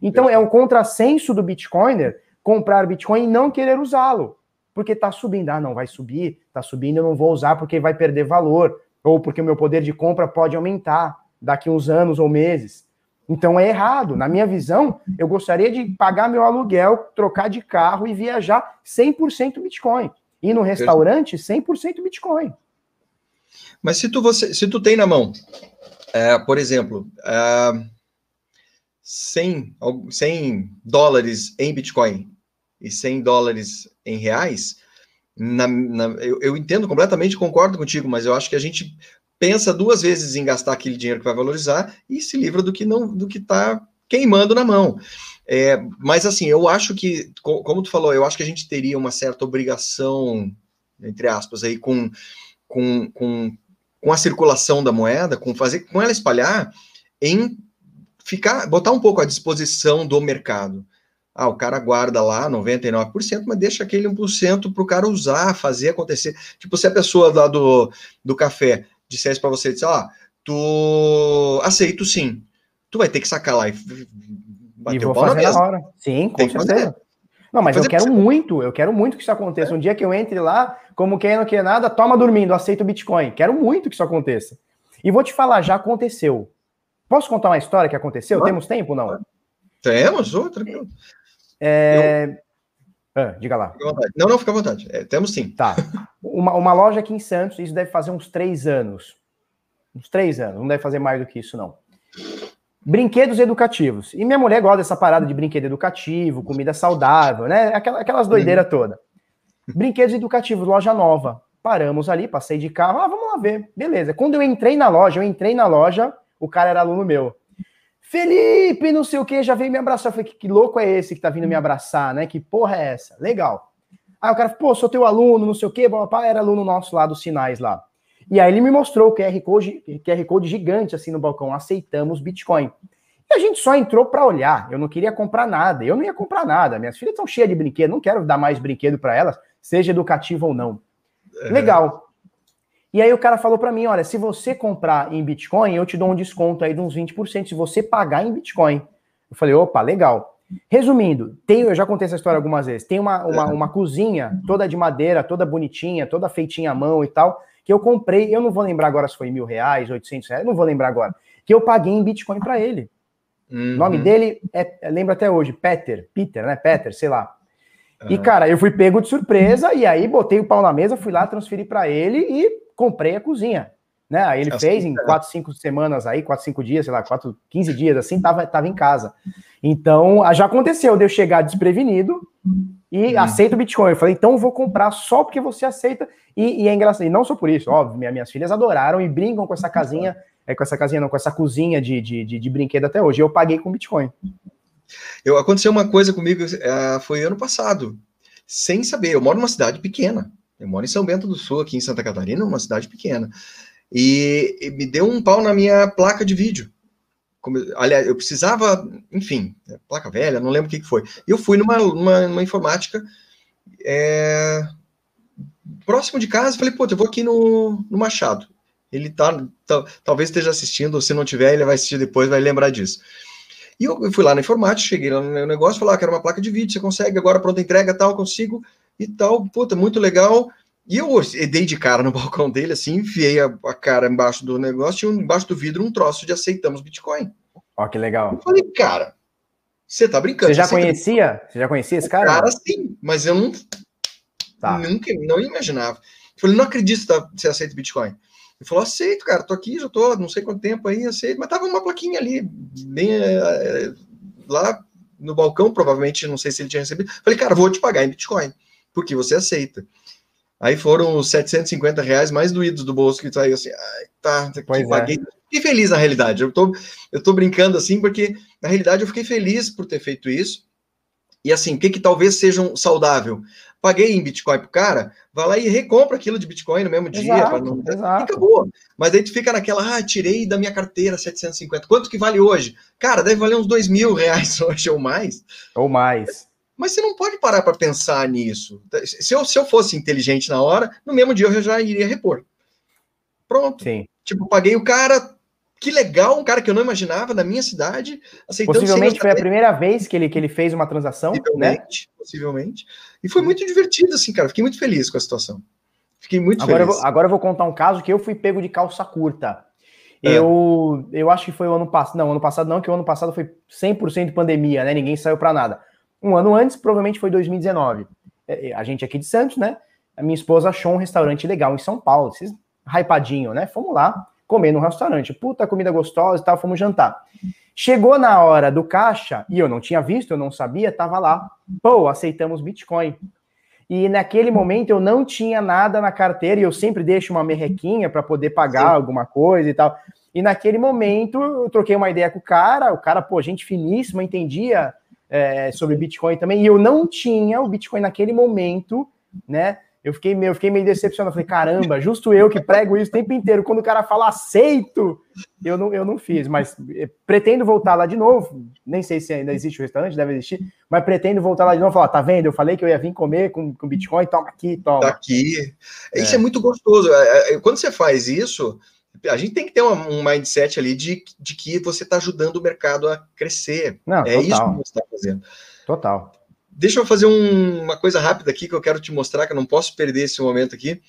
Então é um contrassenso do Bitcoiner comprar Bitcoin e não querer usá-lo. Porque está subindo. Ah, não, vai subir, está subindo, eu não vou usar porque vai perder valor. Ou porque o meu poder de compra pode aumentar daqui uns anos ou meses. Então é errado. Na minha visão, eu gostaria de pagar meu aluguel, trocar de carro e viajar 100% Bitcoin. Ir no restaurante, 100% Bitcoin. Mas se tu, você, se tu tem na mão, é, por exemplo, é, 100, 100 dólares em Bitcoin e 100 dólares em reais, na, na, eu, eu, entendo completamente, concordo contigo, mas eu acho que a gente pensa duas vezes em gastar aquele dinheiro que vai valorizar e se livra do que não do que está queimando na mão. É, mas assim, eu acho que, como tu falou, eu acho que a gente teria uma certa obrigação, entre aspas, aí com, com, com, com a circulação da moeda, com fazer com ela espalhar, em ficar, botar um pouco à disposição do mercado. Ah, o cara guarda lá 99%, mas deixa aquele 1% para o cara usar, fazer acontecer. Tipo, se a pessoa lá do, do café dissesse para você, disse, ó, tu aceito sim, tu vai ter que sacar lá e bater e vou o pau fazer na, hora. Sim, com certeza. Não, mas eu quero muito, eu quero muito que isso aconteça. Um dia que eu entre lá, como quem não quer nada, toma dormindo, aceito Bitcoin. Quero muito que isso aconteça. E vou te falar, já aconteceu. Posso contar uma história que aconteceu? Temos tempo não? Temos, outra. É... Eu... Ah, diga lá. Não, não, fica à vontade. É, temos sim. Tá. Uma, uma loja aqui em Santos, isso deve fazer uns três anos. Uns três anos, não deve fazer mais do que isso, não. Brinquedos educativos. E minha mulher gosta dessa parada de brinquedo educativo, comida saudável, né? Aquelas doideiras uhum. toda. Brinquedos educativos, loja nova. Paramos ali, passei de carro, ah, vamos lá ver. Beleza. Quando eu entrei na loja, eu entrei na loja, o cara era aluno meu. Felipe, não sei o que, já veio me abraçar. Eu falei, que, que louco é esse que tá vindo me abraçar, né? Que porra é essa? Legal. Aí o cara, pô, sou teu aluno, não sei o papai era aluno nosso lá dos sinais lá. E aí ele me mostrou o QR Code, QR Code gigante assim no balcão, aceitamos Bitcoin. E a gente só entrou para olhar. Eu não queria comprar nada. Eu não ia comprar nada. Minhas filhas estão cheias de brinquedo. Não quero dar mais brinquedo para elas, seja educativo ou não. É. Legal. E aí o cara falou para mim, olha, se você comprar em Bitcoin, eu te dou um desconto aí de uns 20% se você pagar em Bitcoin. Eu falei, opa, legal. Resumindo, tem, eu já contei essa história algumas vezes. Tem uma, uma, uma cozinha toda de madeira, toda bonitinha, toda feitinha à mão e tal, que eu comprei. Eu não vou lembrar agora se foi mil reais, oitocentos reais, não vou lembrar agora. Que eu paguei em Bitcoin para ele. Uhum. O nome dele é, lembro até hoje, Peter, Peter, né? Peter, sei lá. Uhum. E cara, eu fui pego de surpresa e aí botei o pau na mesa, fui lá, transferi para ele e comprei a cozinha. Né? Aí ele fez em 4, 5 semanas aí, 4, 5 dias, sei lá, 4, 15 dias, assim, tava, tava em casa. Então, já aconteceu de eu chegar desprevenido e hum. aceito Bitcoin. Eu falei, então eu vou comprar só porque você aceita. E, e é engraçado, e não só por isso, óbvio, minha, minhas filhas adoraram e brincam com essa casinha, é, com essa casinha, não, com essa cozinha de, de, de, de brinquedo até hoje. Eu paguei com Bitcoin. Eu, aconteceu uma coisa comigo, uh, foi ano passado, sem saber. Eu moro numa cidade pequena. Eu moro em São Bento do Sul, aqui em Santa Catarina, uma cidade pequena e, e me deu um pau na minha placa de vídeo. Como, aliás, eu precisava, enfim, é, placa velha, não lembro o que, que foi. Eu fui numa, numa, numa informática é, próximo de casa falei, pô, eu vou aqui no, no Machado. Ele tá, tá, talvez esteja assistindo, se não tiver, ele vai assistir depois, vai lembrar disso. E eu fui lá na informática, cheguei lá no negócio, falei, ah, quero uma placa de vídeo, você consegue agora pronta entrega, tal, consigo, e tal, puta, muito legal. E eu dei de cara no balcão dele, assim, enfiei a, a cara embaixo do negócio, tinha embaixo do vidro um troço de aceitamos Bitcoin. Ó, que legal. Eu falei, cara, você tá brincando. Você já conhecia? Você já conhecia esse cara? Cara, sim, mas eu não. Tá. Nunca, não imaginava. Eu falei, não acredito que você aceita Bitcoin. Ele falou, aceito, cara, tô aqui, já tô não sei quanto tempo aí, aceito. Mas tava uma plaquinha ali, bem é, lá no balcão, provavelmente, não sei se ele tinha recebido. Falei, cara, vou te pagar em Bitcoin, porque você aceita. Aí foram os 750 reais mais doídos do bolso que saiu assim, ai, tá, tá pois paguei. É. Fiquei feliz na realidade. Eu tô, eu tô brincando assim, porque na realidade eu fiquei feliz por ter feito isso. E assim, o que, que talvez seja um saudável? Paguei em Bitcoin pro cara, vai lá e recompra aquilo de Bitcoin no mesmo dia. Exato, não... exato. Acabou. Mas daí tu fica naquela, ah, tirei da minha carteira 750. Quanto que vale hoje? Cara, deve valer uns dois mil reais hoje ou mais. Ou mais. Mas você não pode parar para pensar nisso. Se eu, se eu fosse inteligente na hora, no mesmo dia eu já iria repor. Pronto. Sim. Tipo, paguei o cara. Que legal, um cara que eu não imaginava na minha cidade, aceitando Possivelmente foi a primeira vez que ele, que ele fez uma transação, possivelmente, né? Possivelmente. E foi muito divertido, assim, cara. Fiquei muito feliz com a situação. Fiquei muito agora feliz. Eu vou, agora eu vou contar um caso que eu fui pego de calça curta. É. Eu, eu acho que foi o ano passado. Não, ano passado não, que o ano passado foi 100% pandemia, né? Ninguém saiu para nada. Um ano antes, provavelmente foi 2019. É, é, a gente aqui de Santos, né? A minha esposa achou um restaurante legal em São Paulo, esses hypadinho, né? Fomos lá comer no restaurante. Puta comida gostosa e tal, fomos jantar. Chegou na hora do caixa, e eu não tinha visto, eu não sabia, tava lá. Pô, aceitamos Bitcoin. E naquele momento eu não tinha nada na carteira, e eu sempre deixo uma merrequinha para poder pagar Sim. alguma coisa e tal. E naquele momento eu troquei uma ideia com o cara, o cara, pô, gente finíssima, entendia é, sobre Bitcoin também, e eu não tinha o Bitcoin naquele momento, né? Eu fiquei meio, eu fiquei meio decepcionado. falei, caramba, justo eu que prego isso o tempo inteiro. Quando o cara fala aceito, eu não, eu não fiz, mas eh, pretendo voltar lá de novo. Nem sei se ainda existe o restaurante, deve existir, mas pretendo voltar lá de novo e falar: tá vendo? Eu falei que eu ia vir comer com, com Bitcoin, toma aqui, toma. Tá aqui. Isso é, é muito gostoso. É, é, quando você faz isso, a gente tem que ter uma, um mindset ali de, de que você está ajudando o mercado a crescer. Não, é total. isso que você está fazendo. Total. Deixa eu fazer um, uma coisa rápida aqui que eu quero te mostrar, que eu não posso perder esse momento aqui.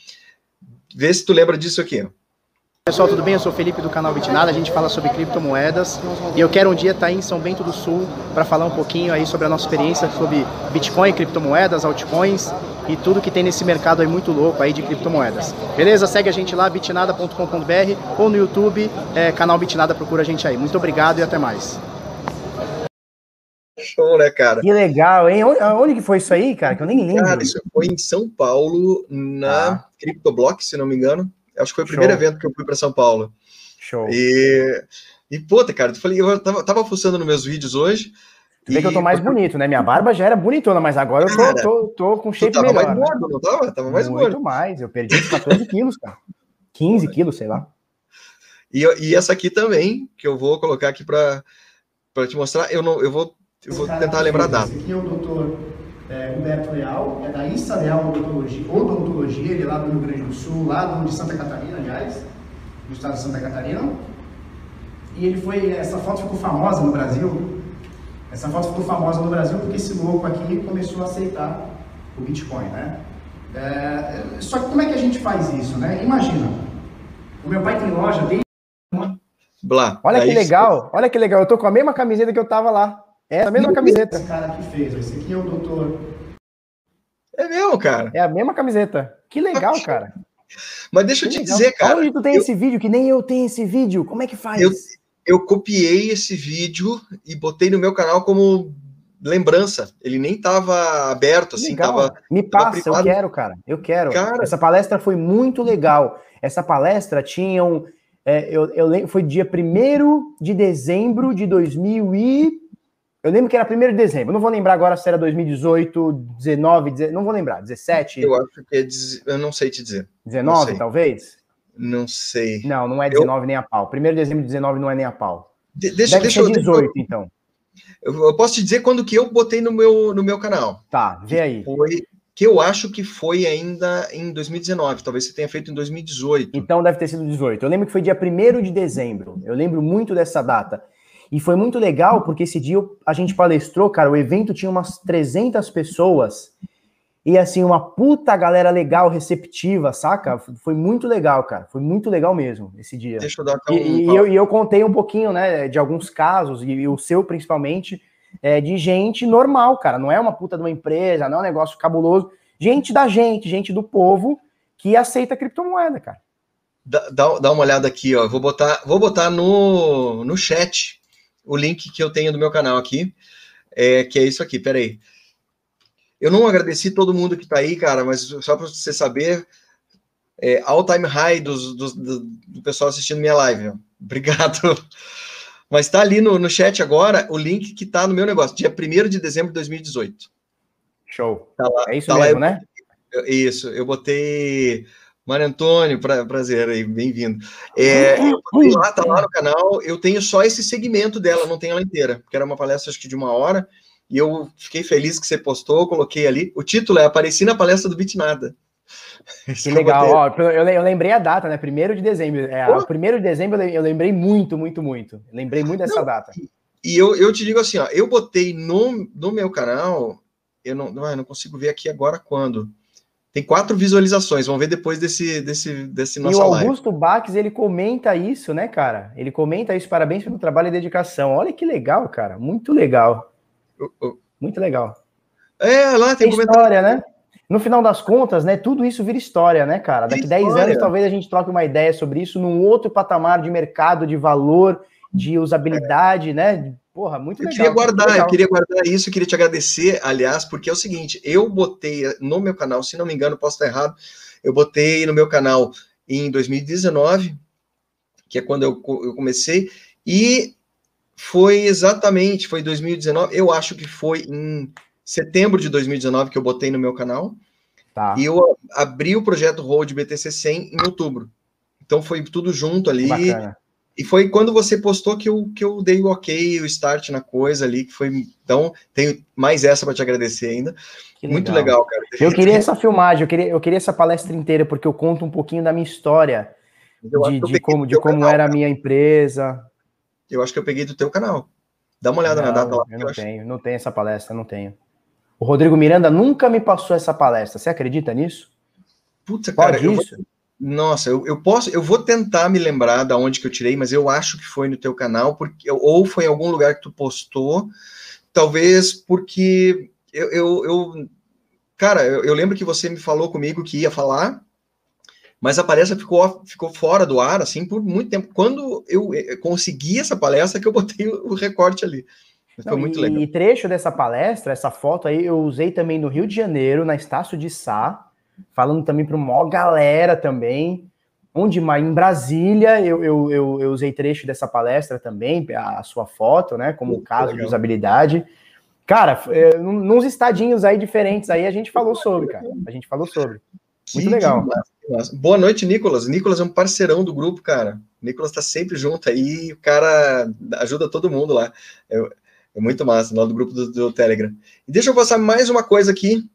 Vê se tu lembra disso aqui. Pessoal, tudo bem? Eu sou o Felipe do canal Bitnada, a gente fala sobre criptomoedas e eu quero um dia estar em São Bento do Sul para falar um pouquinho aí sobre a nossa experiência sobre Bitcoin, criptomoedas, altcoins e tudo que tem nesse mercado aí muito louco aí de criptomoedas. Beleza? Segue a gente lá, bitnada.com.br ou no YouTube, é, canal Bitnada, procura a gente aí. Muito obrigado e até mais. Show, né, cara? Que legal, hein? Onde, onde, que foi isso aí, cara? Que eu nem lembro. Cara, isso foi em São Paulo, na ah. CryptoBlock, se não me engano. Acho que foi o Show. primeiro evento que eu fui para São Paulo. Show. E, e puta, cara, eu falei, eu tava, tava fuçando nos meus vídeos hoje. Tu vê que eu tô mais bonito, né? Minha barba já era bonitona, mas agora eu tô, tô, tô com shape tava melhor. mais né? gordo, não tava? Tava mais Muito gordo. mais, eu perdi uns 14 quilos, cara. 15 quilos, sei lá. E, e essa aqui também, que eu vou colocar aqui para para te mostrar. Eu não, eu vou, eu vou tentar lembrar a data. Esse aqui é o doutor é, Humberto Leal, é da ISA Leal Odontologia, Odontologia, ele é lá do Rio Grande do Sul, lá de Santa Catarina, aliás, no estado de Santa Catarina. E ele foi, essa foto ficou famosa no Brasil. Essa foto ficou famosa no Brasil porque esse louco aqui começou a aceitar o Bitcoin, né? É, só que como é que a gente faz isso, né? Imagina, o meu pai tem loja desde Blá. Olha é que legal, olha que legal. Eu tô com a mesma camiseta que eu tava lá. É a mesma camiseta. Esse cara que fez, esse aqui é o doutor. É mesmo, cara. É a mesma camiseta. Que legal, cara. Mas deixa eu te dizer, cara. Onde tu tem eu... esse vídeo? Que nem eu tenho esse vídeo. Como é que faz? Eu, eu copiei esse vídeo e botei no meu canal como lembrança. Ele nem estava aberto, assim, legal. tava. Me passa, tava eu quero, cara. Eu quero. Cara... Essa palestra foi muito legal. Essa palestra tinha um é, eu, eu lembro, foi dia 1 de dezembro de 2000 e... Eu lembro que era 1 de dezembro. Não vou lembrar agora se era 2018, 19, 19 não vou lembrar. 17? Eu acho que é. Eu não sei te dizer. 19, não talvez? Não sei. Não, não é 19 eu... nem a pau. 1 de dezembro de 19 não é nem a pau. De deixa, Deve deixa ser 18, eu, então. Eu, posso te dizer quando que eu botei no meu, no meu canal. Tá, vê aí. Foi que eu acho que foi ainda em 2019, talvez você tenha feito em 2018. Então deve ter sido 18. Eu lembro que foi dia 1 de dezembro, eu lembro muito dessa data. E foi muito legal, porque esse dia a gente palestrou, cara, o evento tinha umas 300 pessoas, e assim, uma puta galera legal, receptiva, saca? Foi muito legal, cara, foi muito legal mesmo esse dia. Deixa eu dar um... E, e, eu, e eu contei um pouquinho, né, de alguns casos, e, e o seu principalmente, é, de gente normal, cara. Não é uma puta de uma empresa, não é um negócio cabuloso. Gente da gente, gente do povo que aceita criptomoeda, cara. Dá, dá, dá uma olhada aqui, ó. Vou botar, vou botar no, no chat o link que eu tenho do meu canal aqui, é, que é isso aqui, peraí. Eu não agradeci todo mundo que tá aí, cara, mas só para você saber, é, all time high dos, dos, do, do pessoal assistindo minha live. Ó. Obrigado. Mas está ali no, no chat agora o link que está no meu negócio, dia 1 de dezembro de 2018. Show. Tá lá, é isso tá mesmo, lá, né? Eu, isso, eu botei. Mário Antônio, pra, prazer aí, bem-vindo. É, lá, tá lá no canal, eu tenho só esse segmento dela, não tenho ela inteira, porque era uma palestra acho que de uma hora, e eu fiquei feliz que você postou, coloquei ali. O título é Apareci na palestra do Bitnada. Que legal, ó, eu, lembrei a data, né? Primeiro de dezembro. É, o primeiro de dezembro eu lembrei muito, muito, muito. Lembrei muito dessa não, data. E eu, eu te digo assim, ó, eu botei no, no meu canal, eu não, não, eu não consigo ver aqui agora quando. Tem quatro visualizações, vamos ver depois desse, desse, desse nosso E o Augusto live. Bax, ele comenta isso, né, cara? Ele comenta isso, parabéns pelo trabalho e dedicação. Olha que legal, cara, muito legal. Muito legal. É, lá tem, tem história, né? no final das contas, né, tudo isso vira história, né, cara? Daqui 10 anos talvez a gente troque uma ideia sobre isso num outro patamar de mercado, de valor, de usabilidade, é. né? Porra, muito eu legal. Queria guardar, legal. Eu queria guardar isso, queria te agradecer, aliás, porque é o seguinte, eu botei no meu canal, se não me engano, posso estar errado, eu botei no meu canal em 2019, que é quando eu, eu comecei, e foi exatamente, foi 2019, eu acho que foi em setembro de 2019 que eu botei no meu canal. Tá. E eu abri o projeto Road BTC 100 em outubro. Então foi tudo junto ali. Bacana. E foi quando você postou que eu, que eu dei o ok, o start na coisa ali, que foi. Então, tenho mais essa para te agradecer ainda. Legal. Muito legal, cara. Eu queria essa filmagem, eu queria, eu queria essa palestra inteira, porque eu conto um pouquinho da minha história, de, de como, de como canal, era a minha empresa. Eu acho que eu peguei do teu canal. Dá uma olhada não, na data lá. Eu não eu tenho, acho... não tenho essa palestra, não tenho. O Rodrigo Miranda nunca me passou essa palestra. Você acredita nisso? Putz, cara, eu vou... Nossa, eu, eu, posso, eu vou tentar me lembrar da onde que eu tirei, mas eu acho que foi no teu canal, porque ou foi em algum lugar que tu postou, talvez porque eu, eu, eu cara, eu, eu, lembro que você me falou comigo que ia falar, mas a palestra ficou, ficou fora do ar, assim, por muito tempo. Quando eu consegui essa palestra, que eu botei o recorte ali. Não, muito e, legal. E trecho dessa palestra, essa foto aí, eu usei também no Rio de Janeiro, na Estácio de Sá, falando também para uma galera também. Onde mais? Em Brasília, eu, eu, eu, eu, usei trecho dessa palestra também, a sua foto, né? Como Muito caso legal. de usabilidade. Cara, é, nos estadinhos aí diferentes aí a gente falou sobre, cara. A gente falou sobre. Muito que legal. Boa noite, Nicolas. Nicolas é um parceirão do grupo, cara. Nicolas tá sempre junto aí, o cara ajuda todo mundo lá. É, é muito massa, lá do grupo do, do, Telegram. E deixa eu passar mais uma coisa aqui,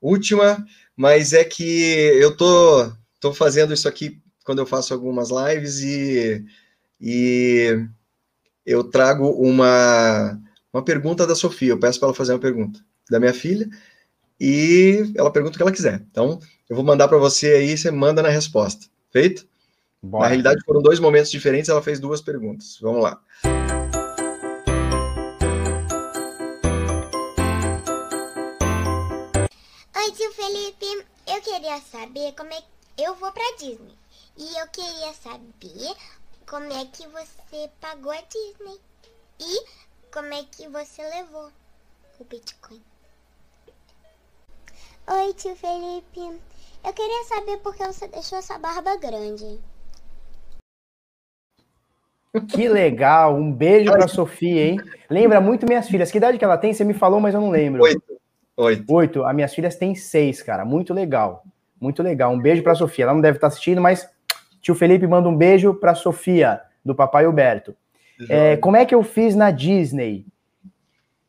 última, mas é que eu tô, tô fazendo isso aqui quando eu faço algumas lives e, e eu trago uma, uma pergunta da Sofia. Eu peço para ela fazer uma pergunta da minha filha e ela pergunta o que ela quiser. Então, eu vou mandar para você aí, você manda na resposta. Feito? Bora. Na realidade, foram dois momentos diferentes, ela fez duas perguntas. Vamos lá. Oi, tio Felipe. Eu queria saber como é que eu vou para Disney. E eu queria saber como é que você pagou a Disney. E como é que você levou o Bitcoin. Oi, tio Felipe. Eu queria saber por que você deixou essa barba grande. Que legal, um beijo pra Sofia, hein? Lembra muito minhas filhas. Que idade que ela tem? Você me falou, mas eu não lembro. Oito. Oito. Oito. As minhas filhas têm seis, cara. Muito legal. Muito legal. Um beijo pra Sofia. Ela não deve estar assistindo, mas tio Felipe manda um beijo pra Sofia, do papai Alberto. É, como é que eu fiz na Disney?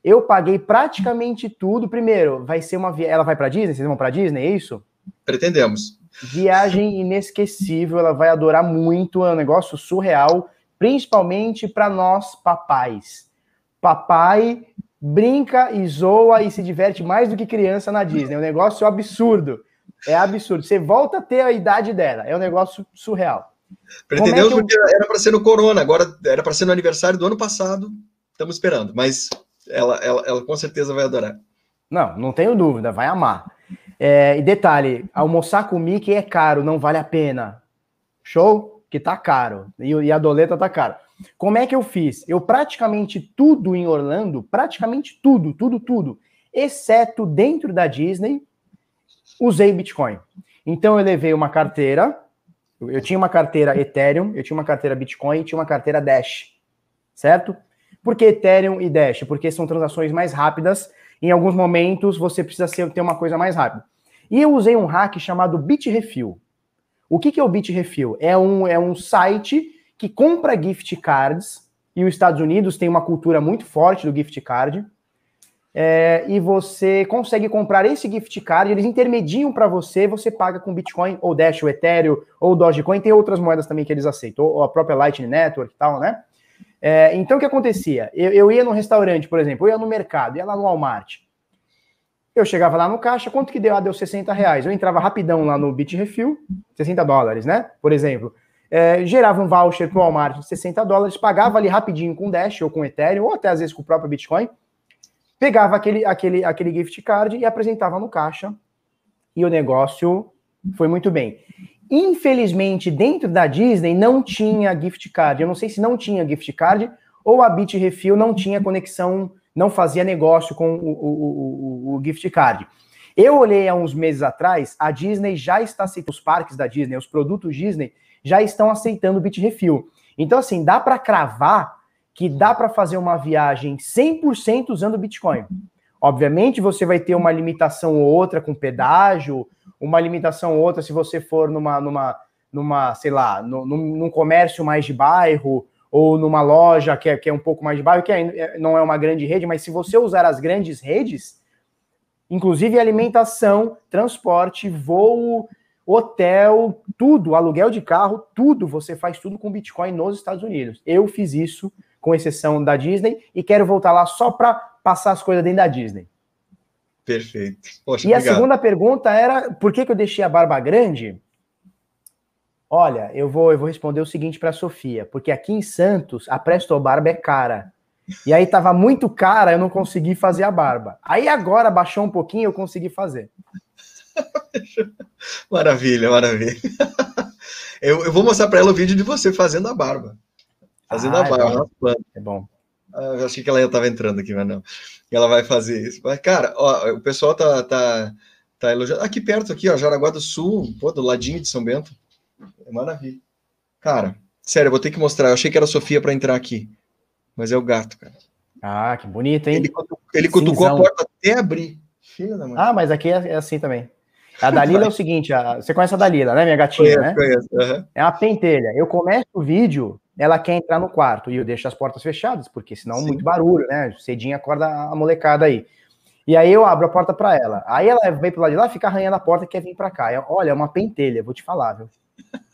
Eu paguei praticamente tudo. Primeiro, vai ser uma viagem. Ela vai para Disney? Vocês vão para Disney? É isso? Pretendemos. Viagem inesquecível. Ela vai adorar muito. É um negócio surreal, principalmente para nós papais. Papai brinca e zoa e se diverte mais do que criança na Disney. É um negócio absurdo. É absurdo. Você volta a ter a idade dela. É um negócio surreal. Pretendemos é eu... porque era para ser no Corona, agora era para ser no aniversário do ano passado. Estamos esperando, mas ela, ela, ela com certeza vai adorar. Não, não tenho dúvida, vai amar. É, e detalhe, almoçar com o Mickey é caro, não vale a pena. Show? Que tá caro. E, e a doleta tá cara. Como é que eu fiz? Eu praticamente tudo em Orlando, praticamente tudo, tudo, tudo, exceto dentro da Disney, usei Bitcoin. Então eu levei uma carteira, eu tinha uma carteira Ethereum, eu tinha uma carteira Bitcoin e tinha uma carteira Dash, certo? Por que Ethereum e Dash? Porque são transações mais rápidas. Em alguns momentos você precisa ser, ter uma coisa mais rápida. E eu usei um hack chamado Bitrefill. O que, que é o Bitrefill? É um, é um site que compra gift cards, e os Estados Unidos tem uma cultura muito forte do gift card. É, e você consegue comprar esse gift card, eles intermediam para você, você paga com Bitcoin, ou Dash, ou Ethereum, ou Dogecoin, tem outras moedas também que eles aceitam, ou a própria Lightning Network e tal, né? É, então, o que acontecia? Eu, eu, ia no restaurante, por exemplo, eu ia no mercado, ia lá no Walmart. Eu chegava lá no caixa, quanto que deu? Ah, deu 60 reais. Eu entrava rapidão lá no Bitrefill, 60 dólares, né? Por exemplo. É, gerava um voucher pro Walmart de 60 dólares, pagava ali rapidinho com Dash ou com Ethereum, ou até às vezes com o próprio Bitcoin, pegava aquele, aquele, aquele gift card e apresentava no caixa, e o negócio foi muito bem. Infelizmente, dentro da Disney não tinha gift card. Eu não sei se não tinha gift card ou a Bitrefill não tinha conexão, não fazia negócio com o, o, o, o, gift card. Eu olhei há uns meses atrás, a Disney já está aceitando, os parques da Disney, os produtos Disney já estão aceitando o Bitrefill. Então, assim, dá para cravar que dá para fazer uma viagem 100% usando Bitcoin. Obviamente, você vai ter uma limitação ou outra com pedágio, uma limitação ou outra se você for numa, numa, numa sei lá, num, num comércio mais de bairro ou numa loja que é, que é um pouco mais de bairro, que é, não é uma grande rede, mas se você usar as grandes redes, inclusive alimentação, transporte, voo, hotel, tudo, aluguel de carro, tudo, você faz tudo com Bitcoin nos Estados Unidos. Eu fiz isso, com exceção da Disney, e quero voltar lá só para passar as coisas dentro da Disney. Perfeito. Poxa, e obrigado. a segunda pergunta era por que, que eu deixei a barba grande? Olha, eu vou, eu vou responder o seguinte para a Sofia, porque aqui em Santos a Presto Barba é cara. E aí tava muito cara, eu não consegui fazer a barba. Aí agora baixou um pouquinho, eu consegui fazer. maravilha, maravilha. Eu, eu vou mostrar para ela o vídeo de você fazendo a barba. Fazendo ah, a barba. É bom. Ah, eu achei que ela já estava entrando aqui, mas não. Ela vai fazer isso. Mas, cara, ó, o pessoal tá, tá, tá elogiando. Aqui perto, aqui, ó, Jaraguá do Sul, pô, do ladinho de São Bento. É maravilha. Cara, sério, eu vou ter que mostrar. Eu achei que era a Sofia para entrar aqui, mas é o gato, cara. Ah, que bonito, hein? Ele, ele cutucou a porta até abrir. Filha da mãe. Ah, mas aqui é, é assim também. A Dalila é o seguinte, a, você conhece a Dalila, né, minha gatinha, conheço, né? Conheço, uhum. É uma pentelha. Eu começo o vídeo, ela quer entrar no quarto e eu deixo as portas fechadas, porque senão Sim. muito barulho, né? Cedinho acorda a molecada aí. E aí eu abro a porta para ela. Aí ela vem pro lado de lá, fica arranhando a porta e quer vir para cá. Eu, Olha, é uma pentelha, vou te falar, viu?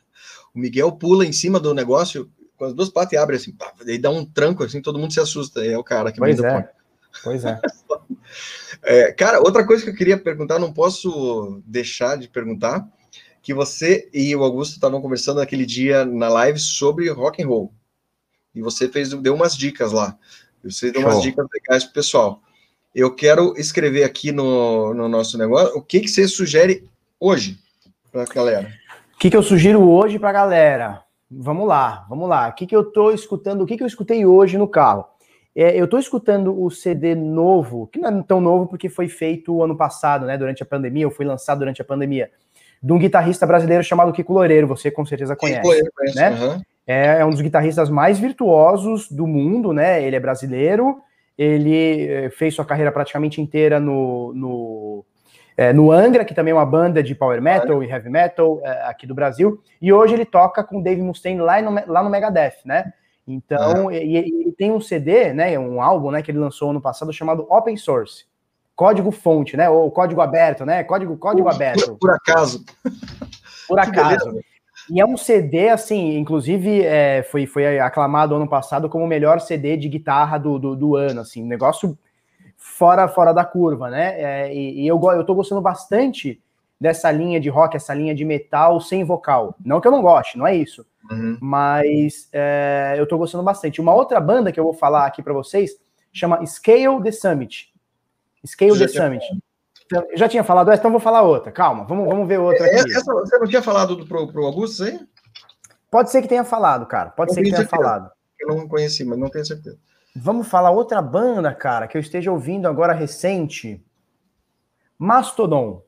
O Miguel pula em cima do negócio com as duas patas e abre assim, pá, daí dá um tranco assim, todo mundo se assusta. É o cara que pois é. Pois é. é. Cara, outra coisa que eu queria perguntar, não posso deixar de perguntar, que você e o Augusto estavam conversando naquele dia na live sobre rock and roll. E você fez, deu umas dicas lá. Você deu Show. umas dicas legais pro pessoal. Eu quero escrever aqui no, no nosso negócio o que, que você sugere hoje para a galera. O que, que eu sugiro hoje para a galera? Vamos lá, vamos lá. O que, que eu estou escutando? O que, que eu escutei hoje no carro? É, eu estou escutando o CD novo, que não é tão novo porque foi feito ano passado, né? Durante a pandemia, ou foi lançado durante a pandemia, de um guitarrista brasileiro chamado Kiko Loureiro, você com certeza conhece. Kiko Loureiro, né? Uhum. É, é um dos guitarristas mais virtuosos do mundo, né? Ele é brasileiro, ele eh, fez sua carreira praticamente inteira no, no, é, no Angra, que também é uma banda de power metal e heavy metal é, aqui do Brasil, e hoje ele toca com Dave Mustaine lá no, lá no Megadeth, né? Então, ah. e, ele tem um CD, né, um álbum, né, que ele lançou ano passado chamado Open Source. Código fonte, né, ou código aberto, né? Código código por, aberto. Por, acaso. Por acaso. E é um CD, assim, inclusive é, foi, foi aclamado ano passado como o melhor CD de guitarra do, do, do ano, assim, um negócio fora, fora da curva, né? É, e, e eu, eu tô gostando bastante dessa linha de rock, essa linha de metal sem vocal. Não que eu não goste, não é isso. Uhum. Mas é, eu tô gostando bastante. Uma outra banda que eu vou falar aqui para vocês chama Scale the Summit. Scale the Summit. Então, eu já tinha falado essa, então vou falar outra. Calma, vamos, vamos ver outra aqui. Essa, você não tinha falado do, pro, pro Augusto aí? Pode ser que tenha falado, cara. Pode não ser que tenha certeza. falado. Eu não conheci, mas não tenho certeza. Vamos falar outra banda, cara, que eu esteja ouvindo agora recente. Mastodon.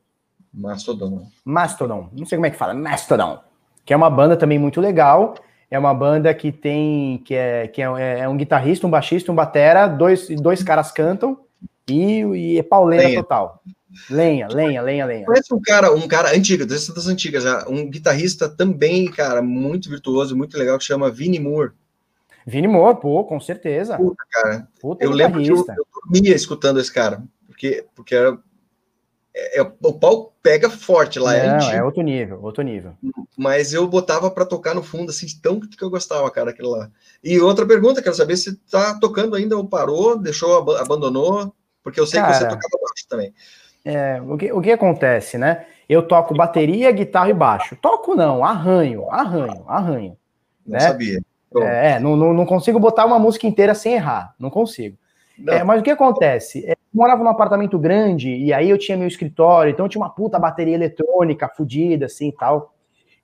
Mastodon. Mastodon. Não sei como é que fala. Mastodon que é uma banda também muito legal. É uma banda que tem que é, que é, é um guitarrista, um baixista, um batera, dois, dois caras cantam e, e é pauleira lenha. total. Lenha, lenha, lenha, lenha. Conhece um cara, um cara antigo, dessas das antigas já, um guitarrista também, cara, muito virtuoso, muito legal, que chama Vinnie Moore. Vinnie Moore, pô, com certeza. Puta, cara. Puta eu lembro que eu, eu dormia escutando esse cara, porque, porque era é, é, o pau pega forte lá. É Não, é, é outro nível, outro nível. Mas eu botava para tocar no fundo, assim, tão que eu gostava, cara, aquilo lá. E outra pergunta, quero saber se tá tocando ainda ou parou, deixou, abandonou, porque eu sei cara, que você tocava baixo também. É, o que, o que acontece, né? Eu toco bateria, guitarra e baixo. Toco não, arranho, arranho, arranho. Não né? sabia. É, não, não, não consigo botar uma música inteira sem errar, não consigo. É, mas o que acontece? É, eu morava num apartamento grande e aí eu tinha meu escritório, então eu tinha uma puta bateria eletrônica fodida, assim e tal.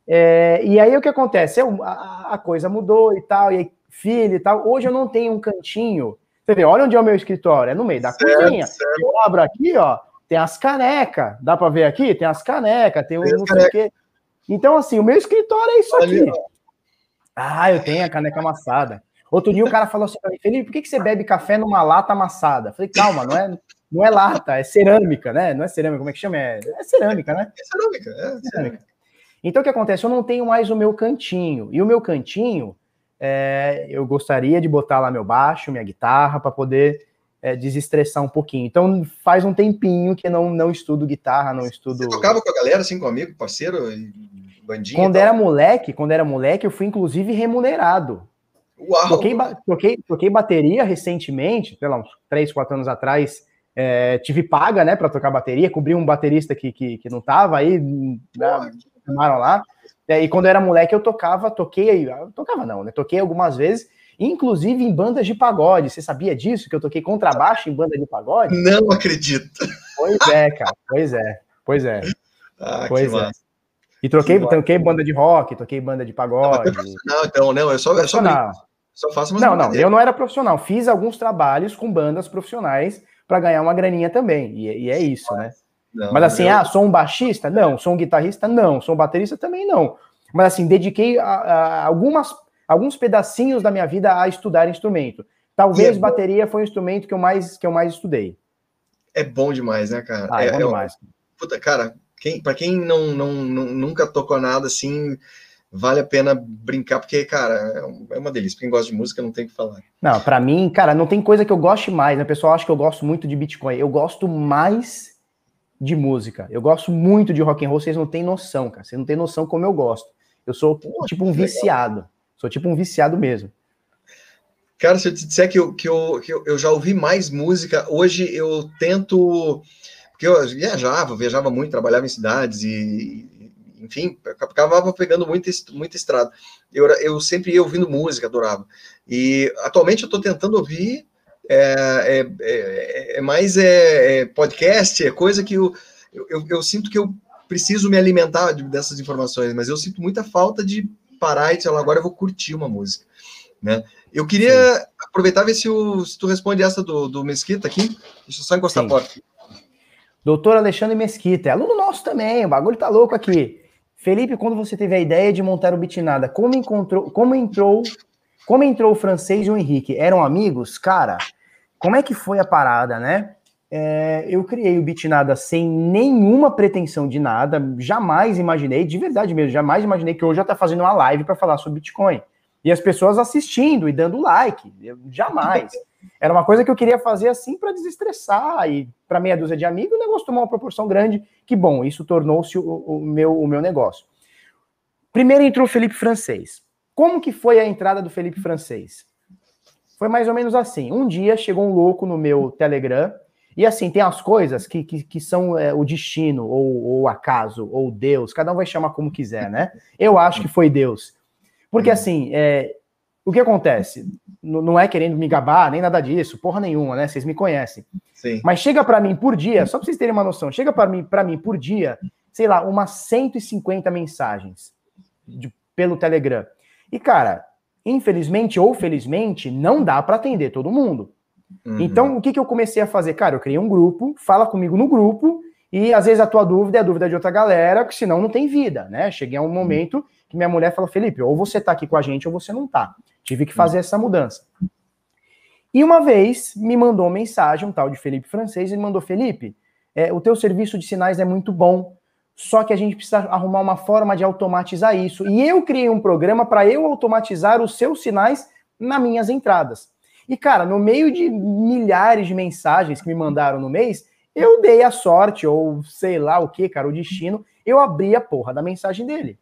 É, e aí o que acontece? Eu, a, a, coisa mudou e tal, e aí, filho e tal. Hoje eu não tenho um cantinho. Você vê, olha onde é o meu escritório, é no meio da certo, cozinha. Certo. Eu abro aqui, ó, tem as canecas. Dá para ver aqui? Tem as canecas, tem um não sei o quê. Então, assim, o meu escritório é isso aqui. Ah, eu tenho a caneca amassada. Outro dia o cara falou assim Felipe, por que, que você bebe café numa lata amassada? Eu falei, calma, não é, não é lata, é cerâmica, né? Não é cerâmica, como é que chama? É, é cerâmica, né? É cerâmica, é cerâmica. Então o que acontece? Eu não tenho mais o meu cantinho. E o meu cantinho, é, eu gostaria de botar lá meu baixo, minha guitarra, para poder é, desestressar um pouquinho. Então faz um tempinho que não, não estudo guitarra, não estudo. Você tocava com a galera, assim, com amigo, parceiro, bandinha? Quando era moleque, quando era moleque, eu fui inclusive remunerado. Uau! Toquei, toquei, toquei bateria recentemente, sei lá, uns 3, 4 anos atrás. É, tive paga, né, para tocar bateria, cobri um baterista que, que, que não tava aí, né, chamaram lá. É, e quando eu era moleque, eu tocava, toquei, tocava não, né? Toquei algumas vezes, inclusive em bandas de pagode. Você sabia disso? Que eu toquei contrabaixo em banda de pagode? Não acredito. Pois é, cara. Pois é. Pois é. Ah, pois é. Massa. E troquei, toquei banda de rock, toquei banda de pagode. Não, então, não, é só, é só só faço Não, não, eu não era profissional. Fiz alguns trabalhos com bandas profissionais para ganhar uma graninha também. E, e é isso, né? Não, Mas assim, eu... ah, sou um baixista? Não. Sou um guitarrista? Não. Sou um baterista? Também não. Mas assim, dediquei a, a algumas, alguns pedacinhos da minha vida a estudar instrumento. Talvez é bateria foi o instrumento que eu mais, que eu mais estudei. É bom demais, né, cara? Ah, é, é bom demais. Puta, cara, quem, para quem não, não, não, nunca tocou nada assim, vale a pena brincar, porque, cara, é, é uma delícia. Quem gosta de música não tem o que falar. Não, para mim, cara, não tem coisa que eu goste mais, né? O pessoal acha que eu gosto muito de Bitcoin. Eu gosto mais de música. Eu gosto muito de rock and roll, vocês não têm noção, cara. Vocês não têm noção como eu gosto. Eu sou tipo um viciado. Sou tipo um viciado mesmo. Cara, se eu te disser que eu, que eu, que eu já ouvi mais música, hoje eu tento. Porque eu viajava, viajava muito, trabalhava em cidades e, enfim, acabava pegando muita, muita estrada. Eu, eu sempre ia ouvindo música, adorava. E atualmente eu estou tentando ouvir é, é, é, é mais é, é, podcast, é coisa que eu, eu, eu, sinto que eu preciso me alimentar dessas informações, mas eu sinto muita falta de parar e falar, agora eu vou curtir uma música. Né? Eu queria Sim. aproveitar e ver se, o, se tu responde essa do, do Mesquita aqui. Deixa eu só encostar Sim. a porta. Doutor Alexandre Mesquita, é aluno nosso também, o bagulho tá louco aqui. Felipe, quando você teve a ideia de montar o Bitnada, como encontrou, como entrou, como entrou o francês e o Henrique? Eram amigos? Cara, como é que foi a parada, né? É, eu criei o Bitnada sem nenhuma pretensão de nada, jamais imaginei, de verdade mesmo, jamais imaginei que hoje já tá fazendo uma live para falar sobre Bitcoin. E as pessoas assistindo e dando like, eu, jamais. Era uma coisa que eu queria fazer assim para desestressar e para meia dúzia de amigos, o negócio tomou uma proporção grande, que bom, isso tornou-se o, o, meu, o meu negócio. Primeiro entrou o Felipe Francês. Como que foi a entrada do Felipe Francês? Foi mais ou menos assim. Um dia chegou um louco no meu Telegram, e assim, tem as coisas que, que, que são é, o destino, ou, ou acaso, ou Deus, cada um vai chamar como quiser, né? Eu acho que foi Deus. Porque assim, é, o que acontece? não é querendo me gabar, nem nada disso, porra nenhuma, né? Vocês me conhecem. Sim. Mas chega para mim por dia, só para vocês terem uma noção, chega para mim, para mim por dia, sei lá, umas 150 mensagens de, pelo Telegram. E cara, infelizmente ou felizmente, não dá para atender todo mundo. Uhum. Então, o que, que eu comecei a fazer? Cara, eu criei um grupo, fala comigo no grupo, e às vezes a tua dúvida é a dúvida de outra galera, porque senão não tem vida, né? Cheguei a um momento que minha mulher falou, Felipe, ou você tá aqui com a gente ou você não tá. Tive que fazer essa mudança. E uma vez me mandou uma mensagem, um tal de Felipe Francês, ele mandou: Felipe, é, o teu serviço de sinais é muito bom, só que a gente precisa arrumar uma forma de automatizar isso. E eu criei um programa para eu automatizar os seus sinais nas minhas entradas. E, cara, no meio de milhares de mensagens que me mandaram no mês, eu dei a sorte, ou sei lá o que, cara, o destino, eu abri a porra da mensagem dele.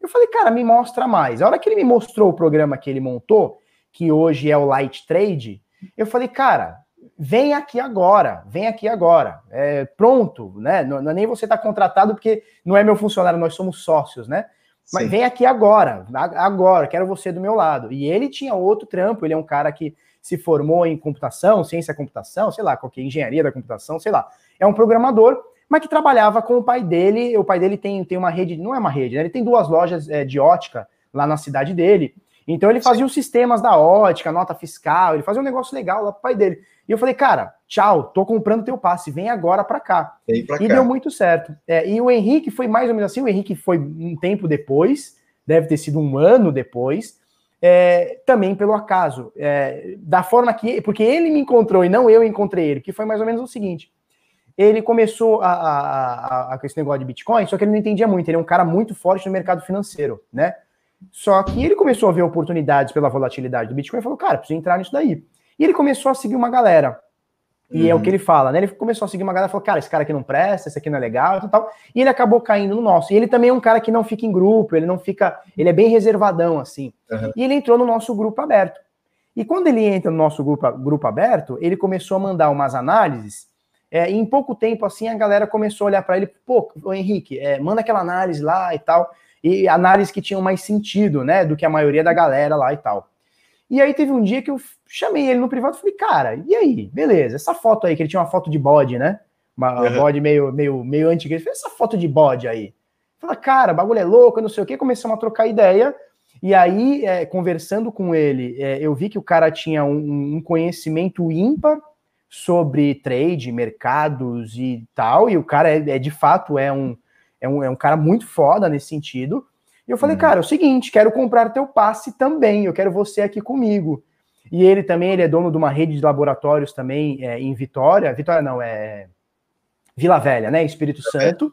Eu falei, cara, me mostra mais. A hora que ele me mostrou o programa que ele montou, que hoje é o Light Trade, eu falei, cara, vem aqui agora, vem aqui agora. É, pronto, né? Não, não é nem você está contratado, porque não é meu funcionário, nós somos sócios, né? Mas Sim. vem aqui agora, agora, quero você do meu lado. E ele tinha outro trampo, ele é um cara que se formou em computação, ciência da computação, sei lá, qualquer engenharia da computação, sei lá. É um programador mas que trabalhava com o pai dele. O pai dele tem, tem uma rede, não é uma rede, né? Ele tem duas lojas é, de ótica lá na cidade dele. Então ele fazia os sistemas da ótica, nota fiscal, ele fazia um negócio legal lá pro pai dele. E eu falei, cara, tchau, tô comprando teu passe, vem agora para cá. Pra e cá. deu muito certo. É, e o Henrique foi mais ou menos assim, o Henrique foi um tempo depois, deve ter sido um ano depois, é, também pelo acaso. É, da forma que. Porque ele me encontrou e não eu encontrei ele, que foi mais ou menos o seguinte ele começou a, a, a, a, esse negócio de Bitcoin, só que ele não entendia muito, ele é um cara muito forte no mercado financeiro, né? Só que ele começou a ver oportunidades pela volatilidade do Bitcoin e falou, cara, preciso entrar nisso daí. E ele começou a seguir uma galera. E uhum. é o que uhum. ele fala, né? Ele começou a seguir uma galera e falou, cara, esse cara aqui não presta, esse aqui não é legal e tal. E ele acabou caindo no nosso. E ele também é um cara que não fica em grupo, ele não fica. Ele é bem reservadão, assim. Uhum. E ele entrou no nosso grupo aberto. E quando ele entra no nosso grupo, grupo aberto, ele começou a mandar umas análises é, em pouco tempo, assim, a galera começou a olhar para ele, pô, Henrique, é, manda aquela análise lá e tal, e análise que tinham mais sentido, né, do que a maioria da galera lá e tal. E aí teve um dia que eu chamei ele no privado e falei, cara, e aí, beleza, essa foto aí, que ele tinha uma foto de bode, né, uma uhum. bode meio, meio, meio antiga, ele fez essa foto de bode aí. Fala, cara, bagulho é louco, não sei o que, começamos a trocar ideia, e aí, é, conversando com ele, é, eu vi que o cara tinha um, um conhecimento ímpar sobre trade, mercados e tal, e o cara é, é de fato é um, é, um, é um cara muito foda nesse sentido. E eu falei, uhum. cara, é o seguinte, quero comprar teu passe também, eu quero você aqui comigo. E ele também, ele é dono de uma rede de laboratórios também é, em Vitória, Vitória não, é Vila Velha, né, Espírito Santo.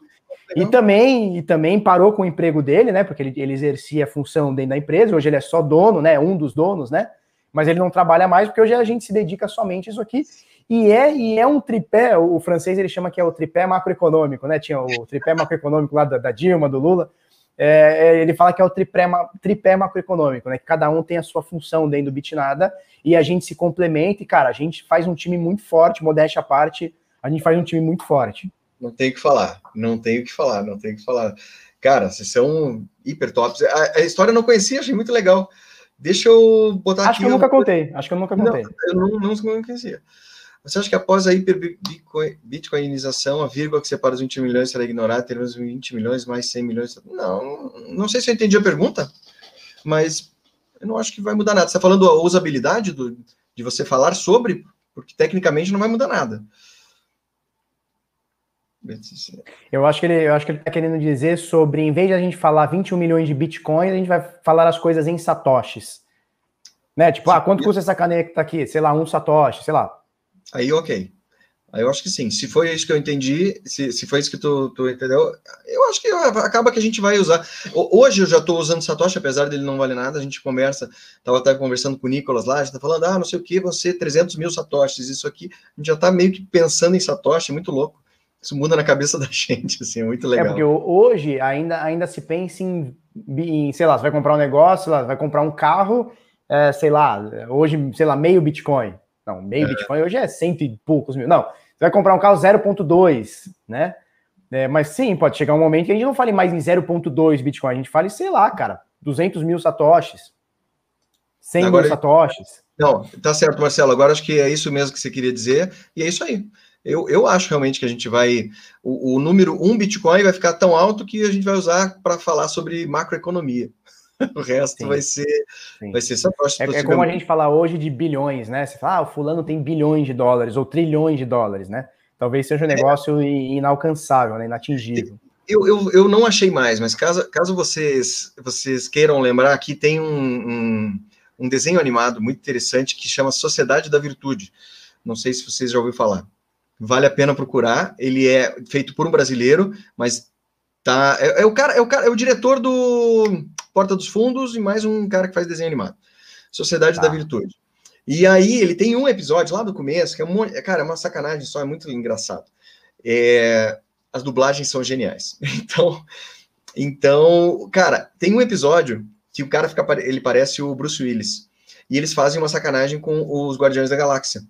E também, e também parou com o emprego dele, né? Porque ele, ele exercia a função dentro da empresa, hoje ele é só dono, né? Um dos donos, né? Mas ele não trabalha mais, porque hoje a gente se dedica somente a isso aqui. E é, e é um tripé, o francês ele chama que é o tripé macroeconômico, né? Tinha o tripé macroeconômico lá da, da Dilma, do Lula. É, é, ele fala que é o tripé, tripé macroeconômico, né? Que cada um tem a sua função dentro do Bitnada e a gente se complementa e, cara, a gente faz um time muito forte, modéstia à parte, a gente faz um time muito forte. Não tem o que falar, não tem o que falar, não tem o que falar. Cara, vocês são hiper tops. A, a história eu não conhecia, achei muito legal. Deixa eu botar acho aqui. Acho que eu nunca contei, acho que eu nunca contei. Não, eu não, não, não conhecia. Você acha que após a hiperbitcoinização, a vírgula que separa os 20 milhões será ignorada, teremos 20 milhões mais 100 milhões? Não, não sei se eu entendi a pergunta, mas eu não acho que vai mudar nada. Você está falando a usabilidade do, de você falar sobre, porque tecnicamente não vai mudar nada. Eu acho que ele, eu acho que ele está querendo dizer sobre, em vez de a gente falar 21 milhões de bitcoins, a gente vai falar as coisas em satoshis. Né? Tipo, ah, quanto custa essa caneta aqui? Sei lá, um satoshi, sei lá. Aí, ok. Aí eu acho que sim. Se foi isso que eu entendi, se, se foi isso que tu, tu entendeu, eu acho que acaba que a gente vai usar. Hoje eu já estou usando Satoshi, apesar dele não valer nada, a gente conversa, estava até conversando com o Nicolas lá, a gente tá falando, ah, não sei o que, você 300 mil Satoshis, isso aqui, a gente já está meio que pensando em Satoshi, muito louco. Isso muda na cabeça da gente, assim, é muito legal. É porque hoje ainda, ainda se pensa em, em sei lá, você vai comprar um negócio, lá, vai comprar um carro, é, sei lá, hoje, sei lá, meio Bitcoin. Não, meio é. Bitcoin hoje é cento e poucos mil. Não, você vai comprar um carro 0.2, né? É, mas sim, pode chegar um momento que a gente não fale mais em 0.2 Bitcoin, a gente fale, sei lá, cara, 200 mil satoshis, 100 Agora, mil satoshis. Não, tá certo, Marcelo. Agora acho que é isso mesmo que você queria dizer, e é isso aí. Eu, eu acho realmente que a gente vai. O, o número 1 Bitcoin vai ficar tão alto que a gente vai usar para falar sobre macroeconomia. O resto Sim. vai ser Sim. vai ser Satoshi. É, é como a gente falar hoje de bilhões, né? Você fala, ah, o fulano tem bilhões de dólares ou trilhões de dólares, né? Talvez seja um é. negócio é. inalcançável, né? inatingível. Eu, eu, eu não achei mais, mas caso, caso vocês, vocês queiram lembrar, aqui tem um, um, um desenho animado muito interessante que chama Sociedade da Virtude. Não sei se vocês já ouviram falar. Vale a pena procurar. Ele é feito por um brasileiro, mas tá. É, é o cara, é o cara, é o diretor do Porta dos Fundos e mais um cara que faz desenho animado. Sociedade tá. da Virtude. E aí ele tem um episódio lá do começo que é um, cara, é uma sacanagem só, é muito engraçado. É, as dublagens são geniais. Então, então, cara, tem um episódio que o cara fica, ele parece o Bruce Willis. E eles fazem uma sacanagem com os Guardiões da Galáxia.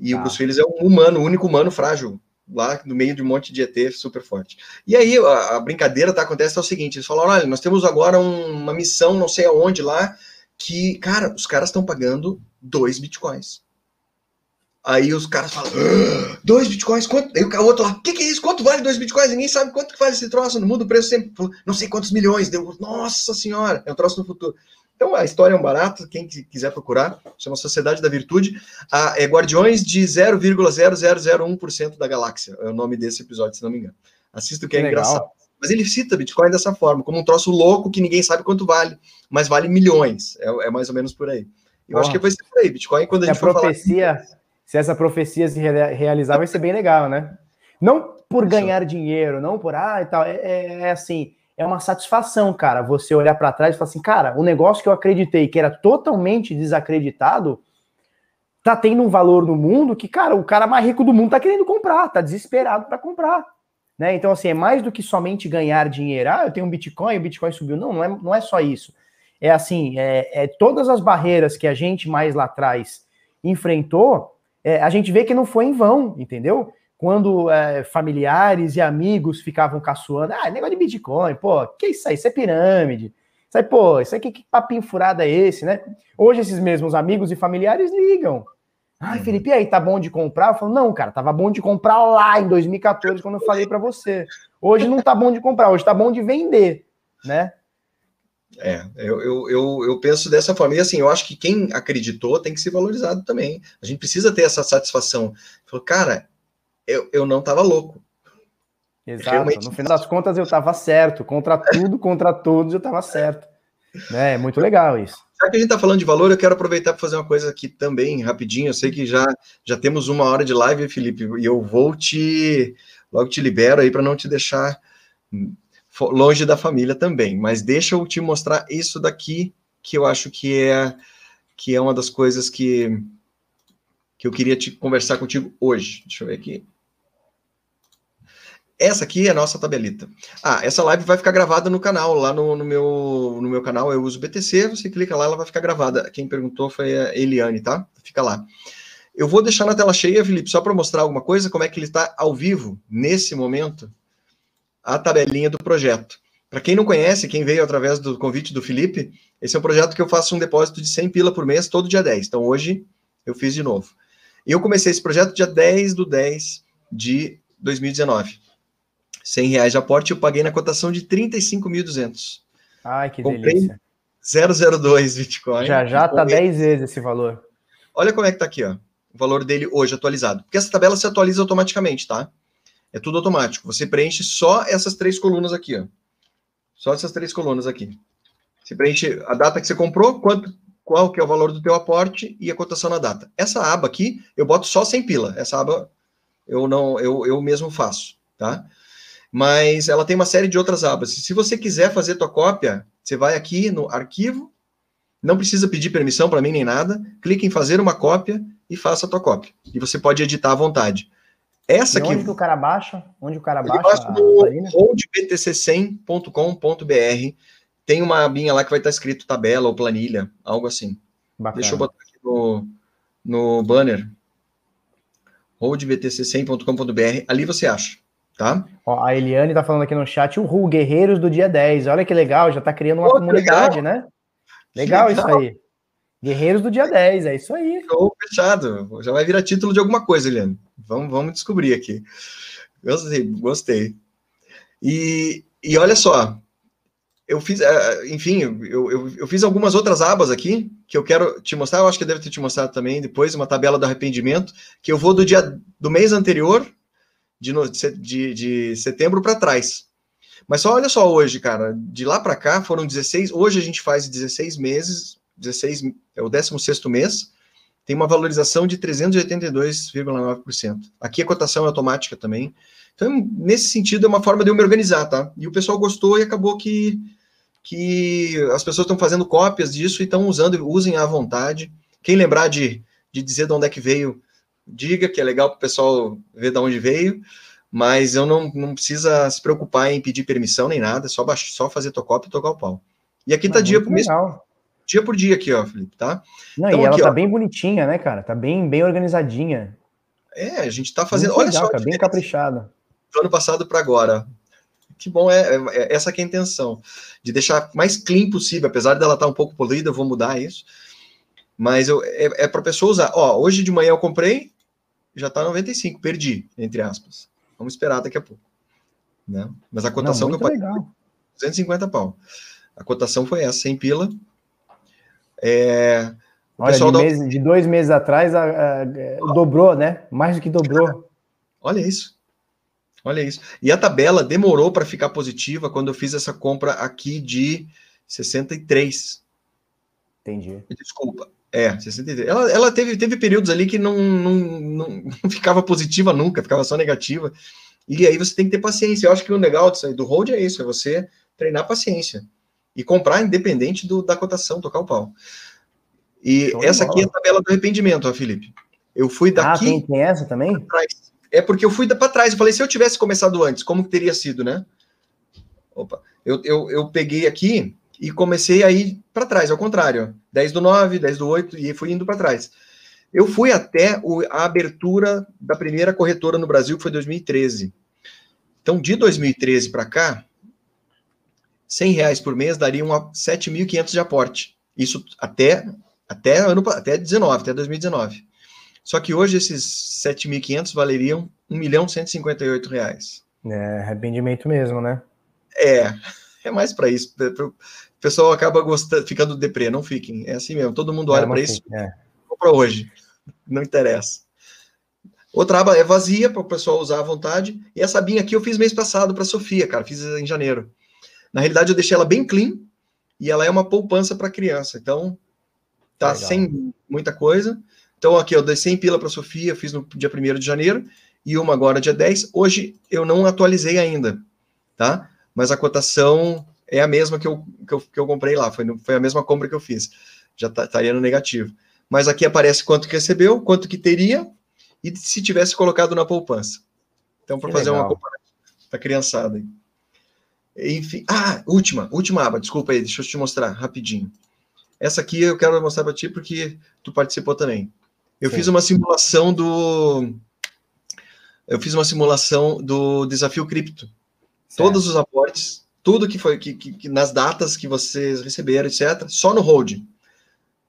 E ah. o tá. Bruce Willis é um humano, o único humano frágil lá no meio de um monte de ET super forte. E aí a, a brincadeira tá acontece é o seguinte, eles falaram, olha, nós temos agora um, uma missão, não sei aonde lá, que, cara, os caras estão pagando dois bitcoins. Aí os caras falam, ah, dois bitcoins, quanto? Aí o outro lá, o que, que é isso? Quanto vale dois bitcoins? Ninguém sabe quanto que vale esse troço no mundo, o preço sempre, não sei quantos milhões, deu, nossa senhora, é um troço no futuro. Então, a história é um barato, quem quiser procurar, chama Sociedade da Virtude. A, é Guardiões de 0,0001% da galáxia, é o nome desse episódio, se não me engano. Assista que é engraçado. Mas ele cita Bitcoin dessa forma, como um troço louco que ninguém sabe quanto vale, mas vale milhões. É, é mais ou menos por aí. Eu acho que vai ser por aí. Bitcoin, quando a gente se a profecia, falar... Se essa profecia se realizar, vai ser bem legal, né? Não por ganhar dinheiro, não por ah e tal. é, é, é assim é uma satisfação, cara, você olhar para trás e falar assim, cara, o negócio que eu acreditei que era totalmente desacreditado tá tendo um valor no mundo que, cara, o cara mais rico do mundo tá querendo comprar, tá desesperado para comprar. Né? Então, assim, é mais do que somente ganhar dinheiro. Ah, eu tenho um Bitcoin, o Bitcoin subiu. Não, não é, não é só isso. É assim, é, é todas as barreiras que a gente mais lá atrás enfrentou, é, a gente vê que não foi em vão, entendeu? Quando é, familiares e amigos ficavam caçoando, ah, negócio de Bitcoin, pô, que isso aí? Isso é pirâmide. Isso aí, pô, isso aí, que, que papinho furado é esse, né? Hoje esses mesmos amigos e familiares ligam. Ai, uhum. Felipe, e aí, tá bom de comprar? Eu falo, não, cara, tava bom de comprar lá em 2014, quando eu falei para você. Hoje não tá bom de comprar, hoje tá bom de vender, né? É, eu, eu, eu, eu, penso dessa forma. E assim, eu acho que quem acreditou tem que ser valorizado também. A gente precisa ter essa satisfação. Falou, cara, eu, eu não estava louco. Exato. Realmente... No final das contas, eu estava certo. Contra tudo, contra todos, eu estava certo. É, é muito legal isso. Já que a gente está falando de valor, eu quero aproveitar para fazer uma coisa aqui também, rapidinho. Eu sei que já, já temos uma hora de live, Felipe, e eu vou te. Logo te libero aí para não te deixar longe da família também. Mas deixa eu te mostrar isso daqui, que eu acho que é, que é uma das coisas que, que eu queria te conversar contigo hoje. Deixa eu ver aqui. Essa aqui é a nossa tabelita. Ah, essa live vai ficar gravada no canal, lá no, no, meu, no meu canal eu uso BTC, você clica lá, ela vai ficar gravada. Quem perguntou foi a Eliane, tá? Fica lá. Eu vou deixar na tela cheia, Felipe, só para mostrar alguma coisa, como é que ele está ao vivo, nesse momento, a tabelinha do projeto. Para quem não conhece, quem veio através do convite do Felipe, esse é um projeto que eu faço um depósito de 100 pila por mês, todo dia 10. Então, hoje, eu fiz de novo. Eu comecei esse projeto dia 10 do 10 de 2019. 100 reais de aporte, eu paguei na cotação de 35.200. Ai, que Comprei delícia. 002 Bitcoin. Já já tá 10 vezes esse valor. Olha como é que tá aqui, ó. O valor dele hoje atualizado. Porque essa tabela se atualiza automaticamente, tá? É tudo automático. Você preenche só essas três colunas aqui, ó. Só essas três colunas aqui. Você preenche a data que você comprou, quanto, qual que é o valor do teu aporte e a cotação na data. Essa aba aqui, eu boto só sem pila. Essa aba eu não, eu, eu mesmo faço, tá? mas ela tem uma série de outras abas. Se você quiser fazer tua cópia, você vai aqui no arquivo, não precisa pedir permissão para mim nem nada, clique em fazer uma cópia e faça a tua cópia. E você pode editar à vontade. Essa e aqui. Onde o cara baixa? Onde o cara baixa? baixa no holdbtc100.com.br. Tem uma abinha lá que vai estar escrito tabela ou planilha, algo assim. Bacana. Deixa eu botar aqui no, no banner. holdbtc100.com.br. Ali você acha tá? Ó, a Eliane tá falando aqui no chat, o Guerreiros do dia 10. Olha que legal, já tá criando uma Pô, comunidade, legal. né? Legal, legal, isso aí. Guerreiros do dia 10, é isso aí. Show fechado. Já vai virar título de alguma coisa, Eliane. Vamos, vamos descobrir aqui. Gostei, gostei. E, e olha só, eu fiz, é, enfim, eu, eu, eu, fiz algumas outras abas aqui que eu quero te mostrar. Eu acho que deve ter te mostrado também depois, uma tabela do arrependimento, que eu vou do dia do mês anterior de, de, de setembro para trás. Mas só olha só hoje, cara, de lá para cá foram 16, hoje a gente faz 16 meses, 16 é o 16º mês, tem uma valorização de 382,9%. Aqui a cotação é automática também. Então, nesse sentido, é uma forma de eu me organizar, tá? E o pessoal gostou e acabou que, que as pessoas estão fazendo cópias disso e estão usando, usem à vontade. Quem lembrar de, de dizer de onde é que veio diga, que é legal para o pessoal ver de onde veio, mas eu não, não precisa se preocupar em pedir permissão nem nada, é só, só fazer tua cópia e tocar o pau. E aqui tá dia por mês. Dia por dia aqui, ó, Felipe, tá? Não, então, e ela aqui, tá ó, bem bonitinha, né, cara? Tá bem, bem organizadinha. É, a gente tá fazendo. Muito olha legal, só. Tá bem caprichada. Do ano passado para agora. Que bom, é, é, é, essa que é a intenção. De deixar mais clean possível, apesar dela estar tá um pouco poluída, eu vou mudar isso. Mas eu, é, é para pessoa usar. Ó, hoje de manhã eu comprei, já está 95, perdi, entre aspas. Vamos esperar daqui a pouco. Né? Mas a cotação Não, que eu paguei legal. 250 pau. A cotação foi essa, sem pila. É, Olha, de, mês, de, dois meses atrás a, a, a, dobrou, né? Mais do que dobrou. Olha isso. Olha isso. E a tabela demorou para ficar positiva quando eu fiz essa compra aqui de 63. Entendi. Desculpa. É, 63. Ela, ela teve, teve períodos ali que não, não, não, não, ficava positiva nunca, ficava só negativa. E aí você tem que ter paciência. Eu acho que o legal disso aí, do hold é isso, é você treinar paciência. E comprar independente do, da cotação, tocar o pau. E essa aqui é a tabela do arrependimento, ó, Felipe. Eu fui ah, daqui. Ah, tem, tem essa também? É porque eu fui para trás. Eu falei, se eu tivesse começado antes, como teria sido, né? Opa. Eu, eu, eu peguei aqui e comecei a ir para trás, ao contrário. 10 do 9, 10 do 8, e fui indo para trás. Eu fui até o, a abertura da primeira corretora no Brasil, que foi 2013. Então, de 2013 para cá, 100 reais por mês dariam 7.500 de aporte. Isso até, até, ano, até 19, até 2019. Só que hoje esses 7.500 valeriam 1 milhão 158 reais. É, arrependimento mesmo, né? É, é mais para isso. O pessoal acaba gostando, ficando deprê, não fiquem. É assim mesmo, todo mundo olha para isso. É. para hoje, não interessa. Outra aba é vazia para o pessoal usar à vontade. E essa abinha aqui eu fiz mês passado para Sofia, cara, fiz em janeiro. Na realidade eu deixei ela bem clean e ela é uma poupança para criança. Então tá Legal. sem muita coisa. Então aqui eu dei 100 pila para Sofia, fiz no dia 1 de janeiro e uma agora dia 10. Hoje eu não atualizei ainda, tá? mas a cotação é a mesma que eu, que eu, que eu comprei lá, foi, foi a mesma compra que eu fiz, já tá, estaria no negativo. Mas aqui aparece quanto que recebeu, quanto que teria, e se tivesse colocado na poupança. Então, para fazer legal. uma comparação para criançada. Aí. Enfim, ah, última, última aba, desculpa aí, deixa eu te mostrar rapidinho. Essa aqui eu quero mostrar para ti porque tu participou também. Eu Sim. fiz uma simulação do eu fiz uma simulação do desafio cripto. Certo. Todos os aportes, tudo que foi que, que, que, nas datas que vocês receberam, etc, só no hold.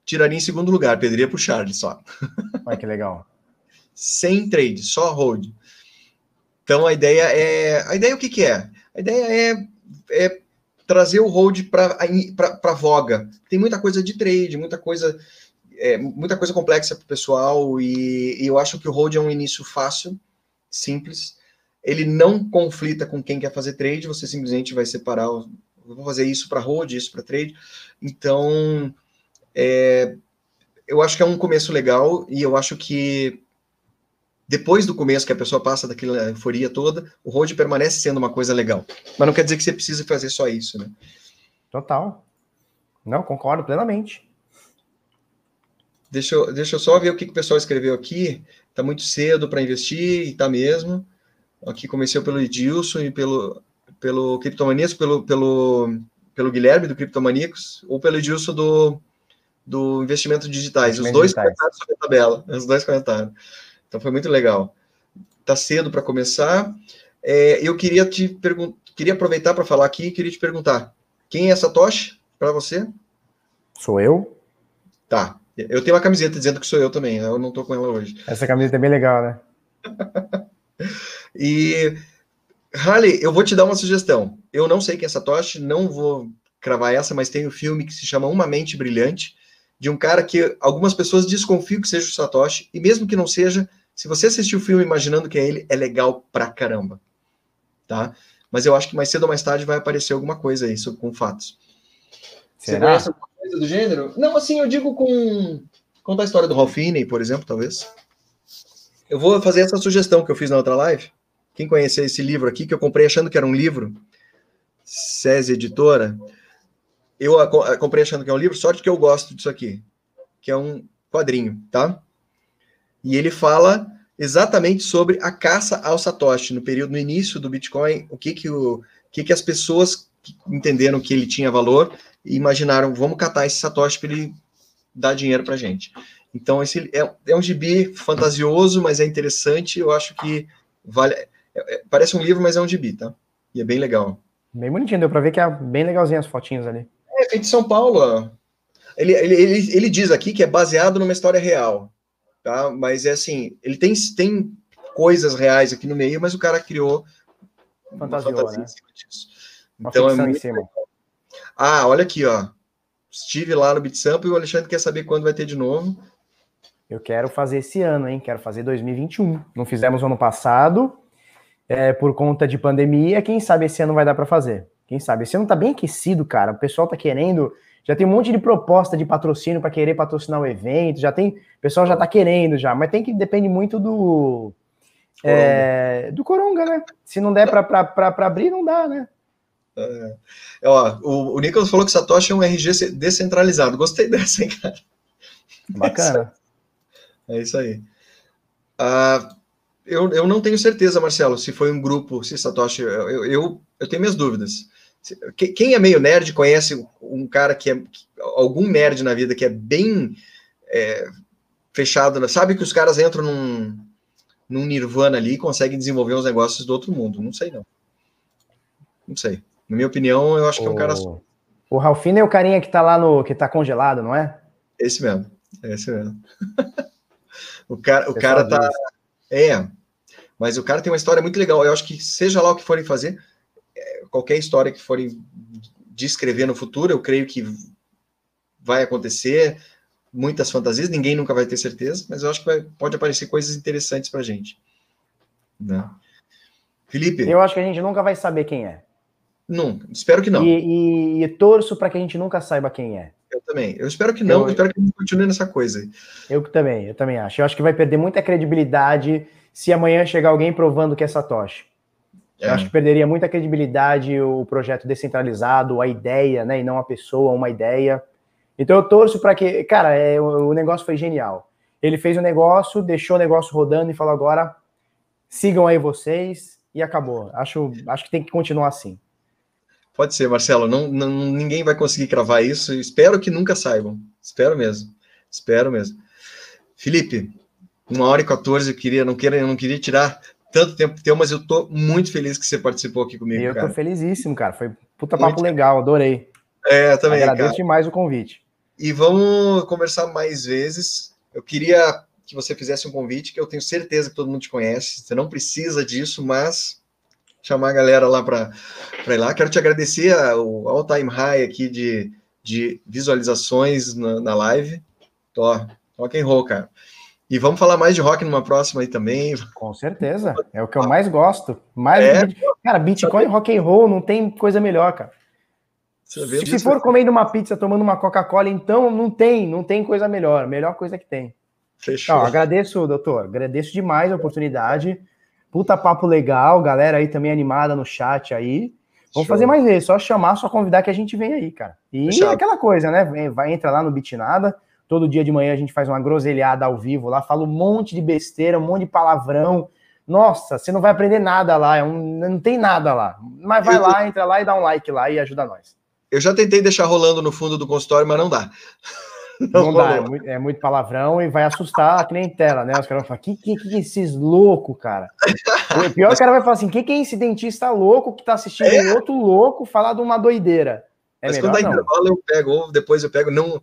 Tiraria em segundo lugar, perderia pro Charles só. Olha que legal. Sem trade, só hold. Então a ideia é, a ideia o que que é? A ideia é, é trazer o hold para a voga. Tem muita coisa de trade, muita coisa é, muita coisa complexa para o pessoal e, e, eu acho que o hold é um início fácil, simples. Ele não conflita com quem quer fazer trade, você simplesmente vai separar, vou fazer isso para hold, isso para trade. Então, é, eu acho que é um começo legal e eu acho que depois do começo que a pessoa passa daquela euforia toda, o road permanece sendo uma coisa legal. Mas não quer dizer que você precisa fazer só isso, né? Total. Não, concordo plenamente. Deixa eu, deixa eu só ver o que, que o pessoal escreveu aqui. Tá muito cedo para investir, e tá mesmo. Aqui comecei pelo Edilson e pelo, pelo Criptomaníacos, pelo, pelo, pelo Guilherme do Criptomaníacos, ou pelo Edilson do, do Investimento Digitais. Os dois digitais. comentaram sobre a tabela. Os dois comentaram. Então foi muito legal. Tá cedo para começar. É, eu queria te perguntar, queria aproveitar para falar aqui, queria te perguntar, quem é Satoshi para você? Sou eu. Tá. Eu tenho uma camiseta dizendo que sou eu também, né? eu não tô com ela hoje. Essa camiseta é bem legal, né? e Harley, eu vou te dar uma sugestão. Eu não sei quem é Satoshi, não vou cravar essa, mas tem um filme que se chama Uma Mente Brilhante, de um cara que algumas pessoas desconfiam que seja o Satoshi, e mesmo que não seja, se você assistir o filme imaginando que é ele, é legal pra caramba. Tá? Mas eu acho que mais cedo ou mais tarde vai aparecer alguma coisa aí com fatos. Será? Você conhece coisa do gênero? Não, assim, eu digo com. Contar a história do Ralph Finney, por exemplo, talvez. Eu vou fazer essa sugestão que eu fiz na outra live. Quem conhecer esse livro aqui, que eu comprei achando que era um livro, SESI Editora, eu comprei achando que é um livro, sorte que eu gosto disso aqui, que é um quadrinho, tá? E ele fala exatamente sobre a caça ao Satoshi no período no início do Bitcoin, o que que o que que as pessoas entenderam que ele tinha valor e imaginaram, vamos catar esse Satoshi para ele dar dinheiro para gente. Então esse é, é um gibi fantasioso, mas é interessante. Eu acho que vale. É, é, parece um livro, mas é um gibi, tá? E é bem legal. Bem bonitinho, deu para ver que é bem legalzinho as fotinhas ali. É feito em São Paulo. Ele, ele, ele, ele diz aqui que é baseado numa história real tá? Mas é assim, ele tem, tem coisas reais aqui no meio, mas o cara criou Fantasiou, fantasia né? em cima disso. Então é muito Ah, olha aqui, ó. Estive lá no BitSample e o Alexandre quer saber quando vai ter de novo. Eu quero fazer esse ano, hein? Quero fazer 2021. Não fizemos ano passado, é, por conta de pandemia. Quem sabe esse ano vai dar para fazer? Quem sabe? Esse ano tá bem aquecido, cara. O pessoal tá querendo já tem um monte de proposta de patrocínio para querer patrocinar o evento, já tem, o pessoal já está querendo já, mas tem que depende muito do é, do Coronga, né? Se não der para abrir, não dá, né? É, ó, o, o Nicolas falou que Satoshi é um RG descentralizado. Gostei dessa, hein, cara? Bacana. É isso aí. Uh, eu, eu não tenho certeza, Marcelo, se foi um grupo, se Satoshi. Eu, eu, eu tenho minhas dúvidas. Quem é meio nerd conhece um cara que é algum nerd na vida que é bem é, fechado, sabe que os caras entram num, num nirvana ali e conseguem desenvolver os negócios do outro mundo. Não sei, não. Não sei. Na minha opinião, eu acho que é um cara só. O Ralfino é o carinha que tá lá no. que tá congelado, não é? Esse mesmo. Esse mesmo. o cara, o cara tá. É. Mas o cara tem uma história muito legal. Eu acho que seja lá o que forem fazer, qualquer história que forem descrever no futuro, eu creio que vai acontecer, muitas fantasias, ninguém nunca vai ter certeza, mas eu acho que vai, pode aparecer coisas interessantes para a gente. Né? Felipe? Eu acho que a gente nunca vai saber quem é. Não, espero que não. E, e, e torço para que a gente nunca saiba quem é. Eu também. Eu espero que não, eu, eu espero que a gente continue nessa coisa. Eu também, eu também acho. Eu acho que vai perder muita credibilidade se amanhã chegar alguém provando que é Satoshi. É. Eu acho que perderia muita credibilidade o projeto descentralizado, a ideia, né? E não a pessoa, uma ideia. Então eu torço para que, cara, é, o negócio foi genial. Ele fez o negócio, deixou o negócio rodando e falou agora sigam aí vocês e acabou. Acho, acho que tem que continuar assim. Pode ser, Marcelo. Não, não, ninguém vai conseguir cravar isso. Espero que nunca saibam. Espero mesmo. Espero mesmo. Felipe, uma hora e 14, eu queria, não queria, não queria tirar tanto tempo teu, mas eu tô muito feliz que você participou aqui comigo. Eu cara. tô felizíssimo, cara. Foi puta papo muito legal, adorei. É, também. Agradeço cara. demais o convite. E vamos conversar mais vezes. Eu queria que você fizesse um convite, que eu tenho certeza que todo mundo te conhece. Você não precisa disso, mas chamar a galera lá para ir lá. Quero te agradecer o all-time high aqui de, de visualizações na, na live. Tô, rock and roll, cara. E vamos falar mais de rock numa próxima aí também. Com certeza. É o que eu mais gosto. Mais é, cara, Bitcoin rock and roll não tem coisa melhor, cara. Se, se for comendo uma pizza, tomando uma Coca-Cola, então não tem, não tem coisa melhor. Melhor coisa que tem. Fechou. Não, agradeço, doutor. Agradeço demais a oportunidade. Puta papo legal, galera aí também animada no chat aí. Vamos Show. fazer mais isso, só chamar, só convidar que a gente vem aí, cara. E Fechado. aquela coisa, né? Vai entra lá no Bitnada. Todo dia de manhã a gente faz uma groselhada ao vivo lá, fala um monte de besteira, um monte de palavrão. Nossa, você não vai aprender nada lá, é um, não tem nada lá. Mas vai eu, lá, entra lá e dá um like lá e ajuda nós. Eu já tentei deixar rolando no fundo do consultório, mas não dá. Não, não dá, é muito, é muito, palavrão e vai assustar a clientela, né? Os caras vão falar, que, que, que esses loucos, cara? O pior é o cara vai falar assim, que que é esse dentista louco que tá assistindo é. outro louco falar de uma doideira? É Mas quando dá intervalo eu pego, ou depois eu pego, não,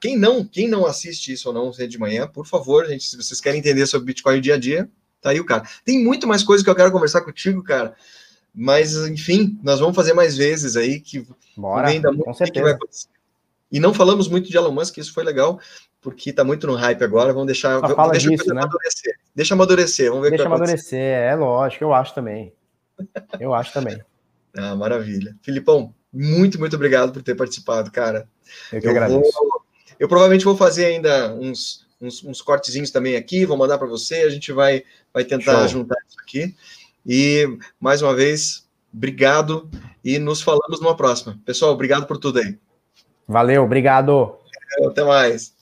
quem não, quem não assiste isso ou não de manhã, por favor, gente, se vocês querem entender sobre Bitcoin dia a dia, tá aí o cara. Tem muito mais coisas que eu quero conversar contigo, cara. Mas, enfim, nós vamos fazer mais vezes aí que Bora, ainda muito com certeza. que vai acontecer. E não falamos muito de Elon Musk, isso foi legal, porque está muito no hype agora. Vamos deixar. Só fala deixa disso, né? amadurecer. Deixa amadurecer, vamos ver Deixa amadurecer, é lógico, eu acho também. Eu acho também. ah, maravilha. Filipão, muito, muito obrigado por ter participado, cara. Eu que eu agradeço. Vou, eu provavelmente vou fazer ainda uns, uns, uns cortezinhos também aqui, vou mandar para você, a gente vai, vai tentar Show. juntar isso aqui. E, mais uma vez, obrigado e nos falamos numa próxima. Pessoal, obrigado por tudo aí. Valeu, obrigado. Até mais.